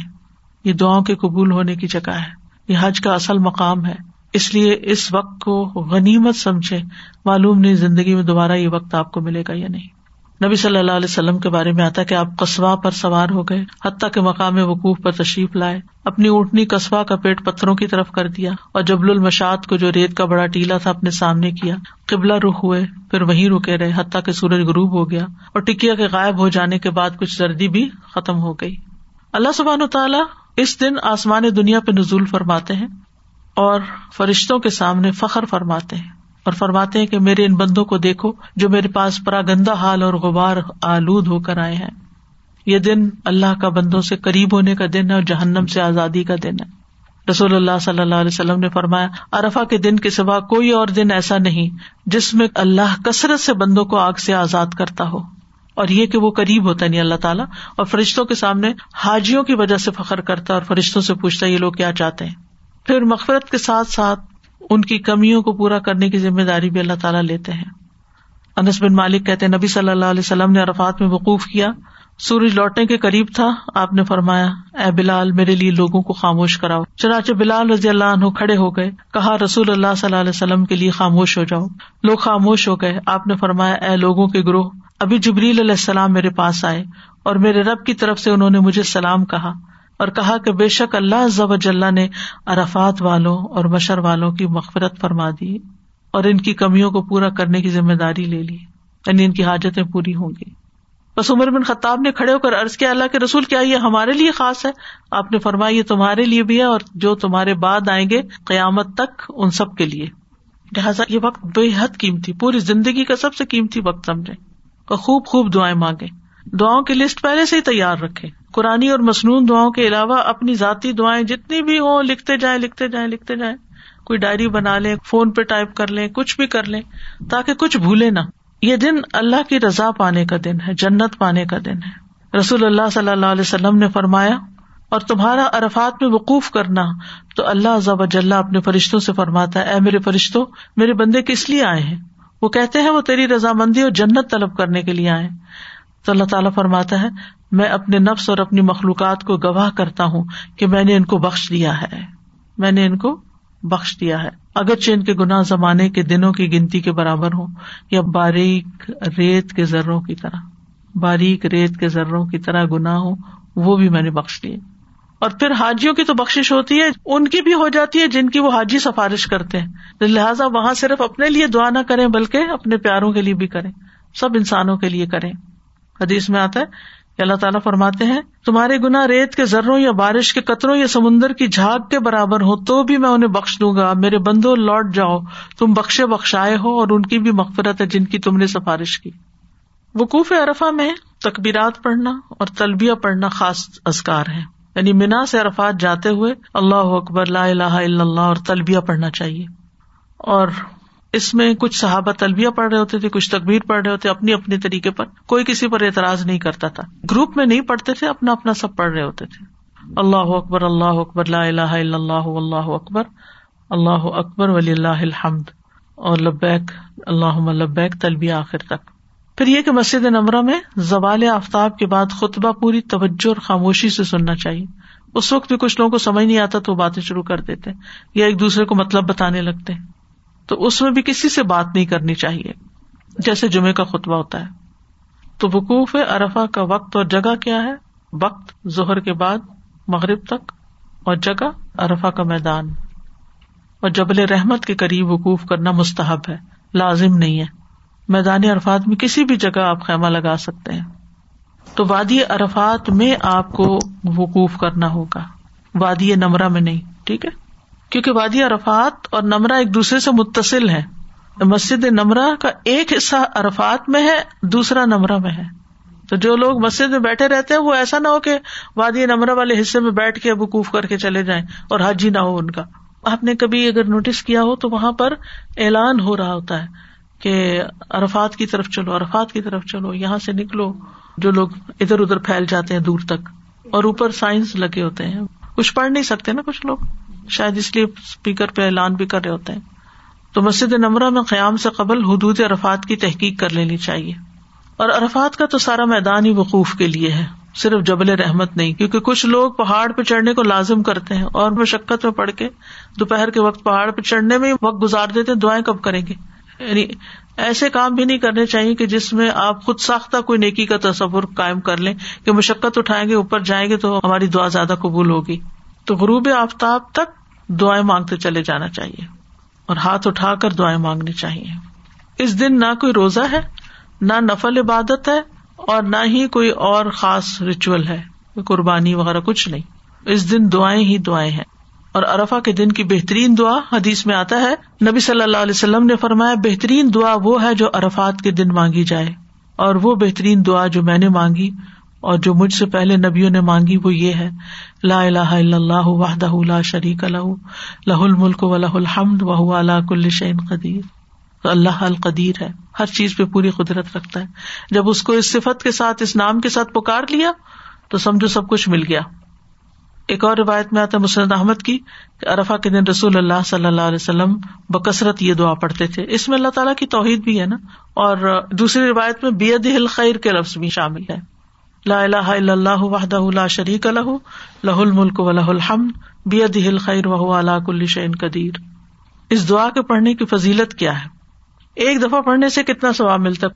یہ دعاؤں کے قبول ہونے کی جگہ ہے۔ یہ حج کا اصل مقام ہے۔ اس لیے اس وقت کو غنیمت سمجھے۔ معلوم نہیں زندگی میں دوبارہ یہ وقت آپ کو ملے گا یا نہیں۔ نبی صلی اللہ علیہ وسلم کے بارے میں آتا کہ آپ قصبہ پر سوار ہو گئے، حتیٰ کے مقام وقوف پر تشریف لائے، اپنی اونٹنی قصبہ کا پیٹ پتھروں کی طرف کر دیا اور جبل المشاد کو جو ریت کا بڑا ٹیلا تھا اپنے سامنے کیا، قبلہ رخ ہوئے، پھر وہیں رکے رہے، حتیٰ کے سورج غروب ہو گیا اور ٹکیا کے غائب ہو جانے کے بعد کچھ سردی بھی ختم ہو گئی۔ اللہ سبحان و تعالیٰ اس دن آسمان دنیا پہ نزول فرماتے ہیں اور فرشتوں کے سامنے فخر فرماتے ہیں۔ اور فرماتے ہیں کہ میرے ان بندوں کو دیکھو جو میرے پاس پرا گندا حال اور غبار آلود ہو کر آئے ہیں۔ یہ دن اللہ کا بندوں سے قریب ہونے کا دن ہے اور جہنم سے آزادی کا دن ہے۔ رسول اللہ صلی اللہ علیہ وسلم نے فرمایا ارفا کے دن کے سوا کوئی اور دن ایسا نہیں جس میں اللہ کثرت سے بندوں کو آگ سے آزاد کرتا ہو۔ اور یہ کہ وہ قریب ہوتا نہیں یعنی اللہ تعالیٰ، اور فرشتوں کے سامنے حاجیوں کی وجہ سے فخر کرتا اور فرشتوں سے پوچھتا یہ لوگ کیا چاہتے ہیں؟ پھر مغفرت کے ساتھ ساتھ ان کی کمیوں کو پورا کرنے کی ذمہ داری بھی اللہ تعالیٰ لیتے ہیں۔ انس بن مالک کہتے نبی صلی اللہ علیہ وسلم نے عرفات میں وقوف کیا۔ سورج لوٹنے کے قریب تھا۔ آپ نے فرمایا، اے بلال، میرے لیے لوگوں کو خاموش کراؤ۔ چنانچہ بلال رضی اللہ عنہ کھڑے ہو گئے۔ کہا، رسول اللہ صلی اللہ علیہ وسلم کے لیے خاموش ہو جاؤ۔ لوگ خاموش ہو گئے۔ آپ نے فرمایا، اے لوگوں کے گروہ، ابھی جبریل علیہ السلام میرے پاس آئے اور میرے رب کی طرف سے انہوں نے مجھے سلام کہا۔ اور کہا کہ بے شک اللہ ضب اللہ نے ارفات والوں اور مشر والوں کی مغفرت فرما دی اور ان کی کمیوں کو پورا کرنے کی ذمہ داری لے لی یعنی ان کی حاجتیں پوری ہوں گی۔ بس عمر بن خطاب نے کھڑے ہو کر ارض کیا، اللہ کے رسول، کیا یہ ہمارے لیے خاص ہے؟ آپ نے فرمایا، یہ تمہارے لیے بھی ہے اور جو تمہارے بعد آئیں گے قیامت تک ان سب کے لیے۔ لہٰذا یہ وقت بے حد قیمتی، پوری زندگی کا سب سے قیمتی وقت سمجھے اور خوب خوب دعائیں مانگے دعاؤں کی لسٹ پہلے سے ہی تیار رکھے قرآن اور مصنون دعاؤں کے علاوہ اپنی ذاتی دعائیں جتنی بھی ہوں، لکھتے جائیں لکھتے جائیں لکھتے جائیں۔ کوئی ڈائری بنا لیں، فون پہ ٹائپ کر لیں، کچھ بھی کر لیں، تاکہ کچھ بھولے نہ۔ یہ دن اللہ کی رضا پانے کا دن ہے، جنت پانے کا دن ہے۔ رسول اللہ صلی اللہ علیہ وسلم نے فرمایا، اور تمہارا ارفات میں وقوف کرنا تو اللہ ضب اجلّہ اپنے فرشتوں سے فرماتا ہے، اے میرے فرشتوں میرے بندے کس لیے آئے ہیں؟ وہ کہتے ہیں، وہ تیری رضامندی اور جنت طلب کرنے کے لیے آئے تو اللہ تعالیٰ فرماتا ہے میں اپنے نفس اور اپنی مخلوقات کو گواہ کرتا ہوں کہ میں نے ان کو بخش دیا ہے۔ میں نے ان کو بخش دیا ہے۔ اگرچہ ان کے گناہ زمانے کے دنوں کی گنتی کے برابر ہوں یا باریک ریت کے ذروں کی طرح، باریک ریت کے ذروں کی طرح گناہ ہو وہ بھی میں نے بخش دیے۔ اور پھر حاجیوں کی تو بخش ہوتی ہے، ان کی بھی ہو جاتی ہے جن کی وہ حاجی سفارش کرتے ہیں۔ لہٰذا وہاں صرف اپنے لیے دعا نہ کریں، بلکہ اپنے پیاروں کے لیے بھی کریں۔ سب انسانوں کے لیے کریں۔ حدیث میں آتا ہے اللہ تعالیٰ فرماتے ہیں، تمہارے گنا ریت کے ذروں یا بارش کے قطروں یا سمندر کی جھاگ کے برابر ہو، تو بھی میں انہیں بخش دوں گا۔ میرے بندو، لوٹ جاؤ۔ تم بخشے بخشائے ہو اور ان کی بھی مغفرت ہے جن کی تم نے سفارش کی۔ وقوف ارفا میں تقبیرات پڑھنا اور تلبیہ پڑھنا خاص ازکار ہے یعنی مینا سے ارفات جاتے ہوئے اللہ اکبر، لا الہ الا اللہ اور تلبیہ پڑھنا چاہیے۔ اور اس میں کچھ صحابہ تلبیہ پڑھ رہے ہوتے تھے، کچھ تقبیر پڑھ رہے ہوتے، اپنی اپنی طریقے پر، کوئی کسی پر اعتراض نہیں کرتا تھا۔ گروپ میں نہیں پڑھتے تھے، اپنا اپنا سب پڑھ رہے ہوتے تھے۔ اللہ اکبر اللہ اکبر، لا الہ الا اللہ اللہ اکبر اللہ اکبر ولی اللہ الحمد۔ اور لبیک اللہ لبیک، تلبیہ آخر تک۔ پھر یہ کہ مسجد نمرہ میں زوال آفتاب کے بعد خطبہ پوری توجہ اور خاموشی سے سننا چاہیے۔ اس وقت بھی کچھ لوگوں کو سمجھ نہیں آتا تو وہ باتیں شروع کر دیتے یا ایک دوسرے کو مطلب بتانے لگتے تو اس میں بھی کسی سے بات نہیں کرنی چاہیے۔ جیسے جمعے کا خطبہ ہوتا ہے۔ تو وقوف ارفا کا وقت اور جگہ کیا ہے؟ وقت ظہر کے بعد مغرب تک اور جگہ ارفا کا میدان۔ اور جبل رحمت کے قریب وقوف کرنا مستحب ہے، لازم نہیں ہے۔ میدان عرفات میں کسی بھی جگہ آپ خیمہ لگا سکتے ہیں۔ تو وادی عرفات میں آپ کو وقوف کرنا ہوگا۔ وادی نمرہ میں نہیں، ٹھیک ہے؟ کیونکہ وادی عرفات اور نمرہ ایک دوسرے سے متصل ہے مسجد نمرہ کا ایک حصہ عرفات میں ہے، دوسرا نمرہ میں ہے۔ تو جو لوگ مسجد میں بیٹھے رہتے ہیں، وہ ایسا نہ ہو کہ وادی نمرہ والے حصے میں بیٹھ کے وقوف کر کے چلے جائیں اور حج ہی نہ ہو ان کا۔ آپ نے کبھی اگر نوٹس کیا ہو تو وہاں پر اعلان ہو رہا ہوتا ہے کہ عرفات کی طرف چلو، عرفات کی طرف چلو، یہاں سے نکلو۔ جو لوگ ادھر ادھر پھیل جاتے ہیں دور تک اور اوپر سائنس لگے ہوتے ہیں۔ کچھ پڑھ نہیں سکتے نا کچھ لوگ؟ شاید اس لیے اسپیکر پہ اعلان بھی کر رہے ہوتے ہیں۔ تو مسجد نمرہ میں قیام سے قبل حدود عرفات کی تحقیق کر لینی چاہیے۔ اور عرفات کا تو سارا میدان ہی وقوف کے لیے ہے۔ صرف جبل رحمت نہیں، کیونکہ کچھ لوگ پہاڑ پہ چڑھنے کو لازم کرتے ہیں اور مشقت میں پڑھ کے دوپہر کے وقت پہاڑ پہ چڑھنے میں وقت گزار دیتے دعائیں کب کریں گے؟ یعنی ایسے کام بھی نہیں کرنے چاہیے کہ جس میں آپ خود ساختہ کوئی نیکی کا تصور قائم کر لیں کہ مشقت اٹھائیں گے، اوپر جائیں گے تو ہماری دعا زیادہ قبول ہوگی۔ تو غروب آفتاب تک دعائیں مانگتے چلے جانا چاہیے اور ہاتھ اٹھا کر دعائیں مانگنی چاہیے۔ اس دن نہ کوئی روزہ ہے، نہ نفل عبادت ہے اور نہ ہی کوئی اور خاص ریچول ہے، قربانی وغیرہ کچھ نہیں۔ اس دن دعائیں ہی دعائیں ہیں۔ اور ارفا کے دن کی بہترین دعا حدیث میں آتا ہے، نبی صلی اللہ علیہ وسلم نے فرمایا، بہترین دعا وہ ہے جو ارفات کے دن مانگی جائے۔ اور وہ بہترین دعا جو میں نے مانگی اور جو مجھ سے پہلے نبیوں نے مانگی وہ یہ ہے، لا الہ الا اللہ وحدہ لا شریک لہ لہ الملک و لہ الحمد و اللہ کل شعین قدیر۔ تو اللہ القدیر ہے، ہر چیز پہ پوری قدرت رکھتا ہے۔ جب اس کو اس صفت کے ساتھ، اس نام کے ساتھ پکار لیا، تو سمجھو سب کچھ مل گیا۔ ایک اور روایت میں آتا ہے مسرد احمد کی ارفا کے دن رسول اللہ صلی اللہ علیہ وسلم بکثرت یہ دعا پڑھتے تھے۔ اس میں اللہ تعالیٰ کی توحید بھی ہے نا۔ اور دوسری روایت میں بید خیر کے لفظ بھی شامل ہے۔ لا الہ الا اللہ وحدہ لا شریک لہ لہ الملک و لہ الحمد بید خیر و اللہ کل شعین قدیر۔ اس دعا کے پڑھنے کی فضیلت کیا ہے؟ ایک دفعہ پڑھنے سے کتنا ثواب ملتا؟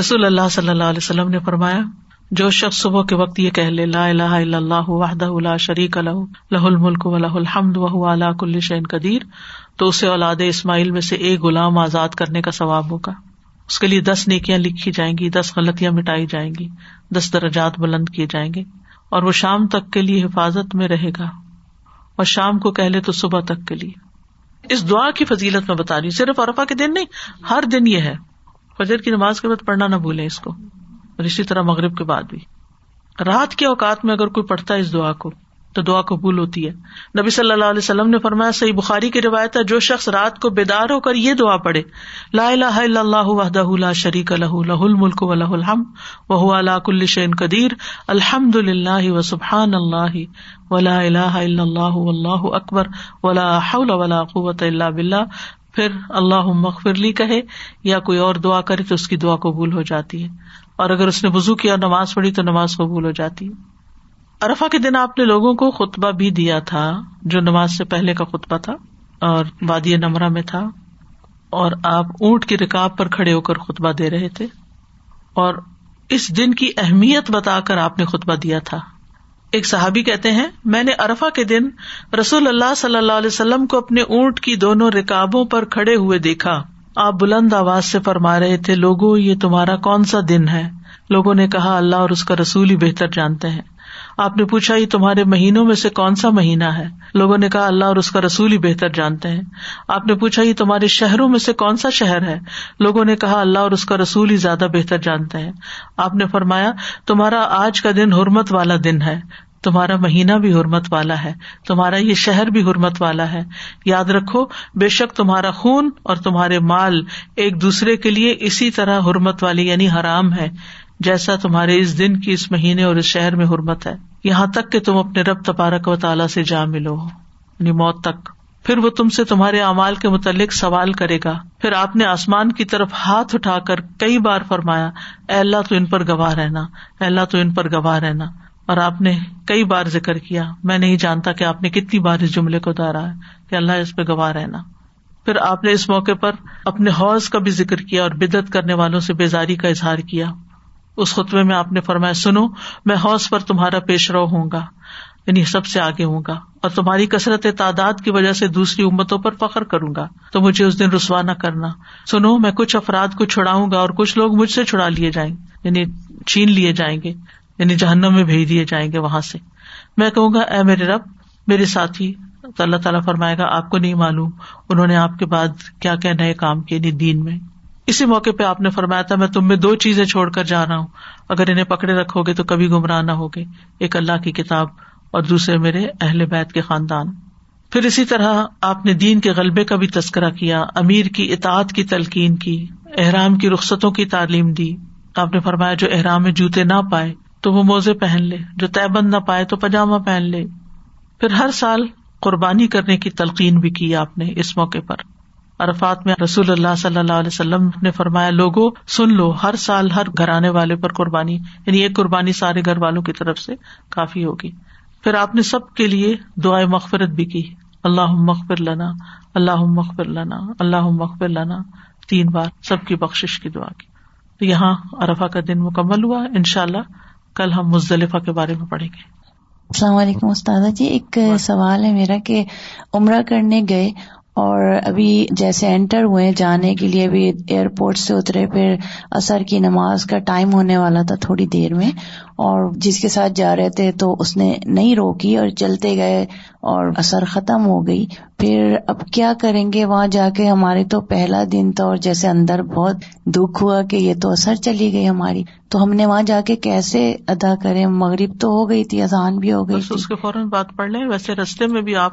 رسول اللہ صلی اللہ علیہ وسلم نے فرمایا، جو شخص صبح کے وقت یہ کہ لا الہ الا اللہ وحدہ لا شریک لہ لہ الملک و لہ الحمد و علا کل شعین قدیر، تو اسے اولاد اسماعیل میں سے ایک غلام آزاد کرنے کا ثواب ہوگا۔ اس کے لیے دس نیکیاں لکھی جائیں گی، دس غلطیاں مٹائی جائیں گی، دس درجات بلند کیے جائیں گے، اور وہ شام تک کے لیے حفاظت میں رہے گا، اور شام کو کہ لے تو صبح تک کے لیے۔ اس دعا کی فضیلت میں بتا رہی ہوں، صرف ارفا کے دن نہیں، ہر دن یہ ہے۔ فجر کی نماز کے بعد پڑھنا نہ بھولے اس کو، اور اسی طرح مغرب کے بعد بھی۔ رات کے اوقات میں اگر کوئی پڑھتا ہے اس دعا کو تو دعا قبول ہوتی ہے۔ نبی صلی اللہ علیہ وسلم نے فرمایا، صحیح بخاری کی روایت ہے، جو شخص رات کو بیدار ہو کر یہ دعا پڑھے، لا الہ الا اللہ وحدہ لا شریک لہ لہ الملک و لہ الحمد وهو على كل شيء قدیر الحمد للہ و سبحان اللہ ولا الہ الا اللہ واللہ اکبر ولا حول ولا قوة الا باللہ۔ پھر اللہ مغفر لی کہے، یا کوئی اور دعا کرے تو اس کی دعا قبول ہو جاتی ہے۔ اور اگر اس نے وزو کیا، نماز پڑھی تو نماز قبول ہو جاتی ہے۔ ارفا کے دن آپ نے لوگوں کو خطبہ بھی دیا تھا، جو نماز سے پہلے کا خطبہ تھا اور وادی نمرہ میں تھا، اور آپ اونٹ کی رکاب پر کھڑے ہو کر خطبہ دے رہے تھے۔ اور اس دن کی اہمیت بتا کر آپ نے خطبہ دیا تھا۔ ایک صحابی کہتے ہیں، میں نے ارفا کے دن رسول اللہ صلی اللہ علیہ وسلم کو اپنے اونٹ کی دونوں رکابوں پر کھڑے ہوئے دیکھا۔ آپ بلند آواز سے فرما رہے تھے لوگوں یہ تمہارا کون سا دن ہے؟ لوگوں نے کہا، اللہ اور اس کا رسول ہی بہتر جانتے ہیں۔ آپ نے پوچھا، یہ تمہارے مہینوں میں سے کون سا مہینہ ہے؟ لوگوں نے کہا، اللہ اور اس کا رسول ہی بہتر جانتے ہیں۔ آپ نے پوچھا، یہ تمہارے شہروں میں سے کون سا شہر ہے؟ لوگوں نے کہا، اللہ اور اس کا رسول ہی زیادہ بہتر جانتے ہیں۔ آپ نے فرمایا، تمہارا آج کا دن حرمت والا دن ہے۔ تمہارا مہینہ بھی حرمت والا ہے۔ تمہارا یہ شہر بھی حرمت والا ہے۔ یاد رکھو، بے شک تمہارا خون اور تمہارے مال ایک دوسرے کے لیے اسی طرح حرمت والی یعنی حرام ہے۔ جیسا تمہارے اس دن کی اس مہینے اور اس شہر میں حرمت ہے، یہاں تک کہ تم اپنے رب تبارک و تعالیٰ سے جا ملو۔ یعنی موت تک۔ پھر وہ تم سے تمہارے اعمال کے متعلق سوال کرے گا۔ پھر آپ نے آسمان کی طرف ہاتھ اٹھا کر کئی بار فرمایا، اے اللہ تو ان پر گواہ رہنا، اے اللہ تو ان پر گواہ رہنا۔ اور آپ نے کئی بار ذکر کیا، میں نہیں جانتا کہ آپ نے کتنی بار اس جملے کو دہرا ہے کہ اللہ اس پہ گواہ رہنا۔ پھر آپ نے اس موقع پر اپنے حوض کا بھی ذکر کیا اور بدت کرنے والوں سے بیزاری کا اظہار کیا۔ اس خطبے میں آپ نے فرمایا، سنو، میں حوض پر تمہارا پیش رو ہوں گا یعنی سب سے آگے ہوں گا، اور تمہاری کثرت تعداد کی وجہ سے دوسری امتوں پر فخر کروں گا، تو مجھے اس دن رسوا نہ کرنا۔ سنو، میں کچھ افراد کو چھڑاؤں گا اور کچھ لوگ مجھ سے چھڑا لیے جائیں گے یعنی چھین لیے جائیں گے یعنی جہنم میں بھیج دیے جائیں گے وہاں سے۔ میں کہوں گا، اے میرے رب، میرے ساتھی، تو اللہ تعالیٰ فرمائے گا، آپ کو نہیں معلوم انہوں نے آپ کے بعد کیا کیا نئے کام کیے دین میں۔ اسی موقع پہ آپ نے فرمایا تھا، میں تم میں دو چیزیں چھوڑ کر جا رہا ہوں۔ اگر انہیں پکڑے رکھو گے تو کبھی گمراہ نہ ہوگے۔ ایک اللہ کی کتاب اور دوسرے میرے اہل بیت کے خاندان۔ پھر اسی طرح آپ نے دین کے غلبے کا بھی تذکرہ کیا، امیر کی اطاعت کی تلقین کی، احرام کی رخصتوں کی تعلیم دی۔ آپ نے فرمایا، جو احرام میں جوتے نہ پائے تو وہ موزے پہن لے، جو طے بند نہ پائے تو پاجامہ پہن لے۔ پھر ہر سال قربانی کرنے کی تلقین بھی کی آپ نے اس موقع پر۔ عرفات میں رسول اللہ صلی اللہ علیہ وسلم نے فرمایا لوگوں سن لو ہر سال ہر گھر آنے والے پر قربانی یعنی ایک قربانی سارے گھر والوں کی طرف سے کافی ہوگی۔ پھر آپ نے سب کے لیے دعائیں مغفرت بھی کی۔ اللہ مغفر لنا اللہ مغفر لنا اللہ مغفر لنا۔ تین بار سب کی بخش کی دعا کی۔ تو یہاں ارفا کا دن مکمل ہوا۔ ان شاء اللہ کل ہم مزدلفہ کے بارے میں پڑھیں گے۔ السلام علیکم استاد جی ایک سوال ہے میرا کہ عمرہ کرنے گئے اور ابھی جیسے انٹر ہوئے جانے کے لیے ابھی ایئرپورٹ سے اترے، پھر اثر کی نماز کا ٹائم ہونے والا تھا تھوڑی دیر میں۔ اور جس کے ساتھ جا رہے تھے تو اس نے نہیں روکی اور چلتے گئے اور اثر ختم ہو گئی۔ پھر اب کیا کریں گے؟ وہاں جا کے ہمارے تو پہلا دن تھا اور جیسے اندر بہت دکھ ہوا کہ یہ تو اثر چلی گئی ہماری۔ تو ہم نے وہاں جا کے کیسے ادا کرے مغرب تو ہو گئی تھی اذان بھی ہو گئی اس کے فوراً بات پڑھ لیں۔ ویسے رستے میں بھی آپ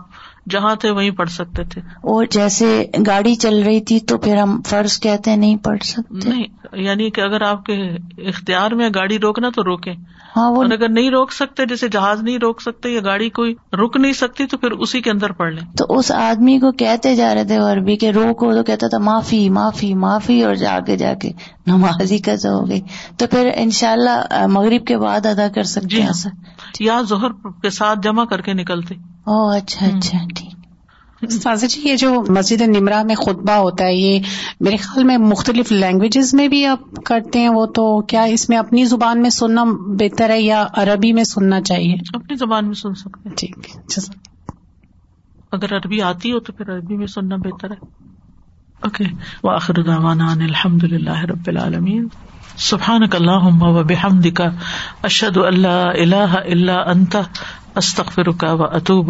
جہاں تھے وہیں پڑھ سکتے تھے۔ اور جیسے گاڑی چل رہی تھی تو پھر ہم فرض کہتے نہیں پڑھ سکتے۔ نہیں یعنی کہ اگر آپ کے اختیار میں گاڑی روکنا تو روکے ہاں وہ اگر نہیں روک سکتے جیسے جہاز نہیں روک سکتے یا گاڑی کوئی رک نہیں سکتی تو پھر اسی کے اندر پڑھ لیں۔ تو اس آدمی کو کہتے جا رہے تھے عربی کے روکو تو کہتا تھا معافی معافی معافی اور جا کے جا کے نماز ہی کز ہو گئی۔ تو پھر ان شاء اللہ مغرب کے بعد ادا کر سکتے جی ہاں۔ یا ظہر کے ساتھ جمع کر کے نکلتے۔ او اچھا اچھا ٹھیک۔ سازا جی یہ جو مسجد نمرا میں خطبہ ہوتا ہے یہ میرے خیال میں مختلف لینگویجز میں بھی آپ کرتے ہیں وہ تو کیا اس میں اپنی زبان میں سننا بہتر ہے یا عربی میں سننا چاہیے؟ اپنی زبان میں سن سکتے ٹھیک ہے اگر عربی آتی ہو تو پھر عربی میں سننا بہتر ہے۔ اوکے واخر دعوانا الحمد للہ رب العالمین۔ سبحان اللہ و بحمد کا اشد اللہ اللہ اللہ انت استخر و اطوب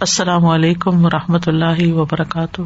السلام علیکم و رحمۃ اللہ وبرکاتہ۔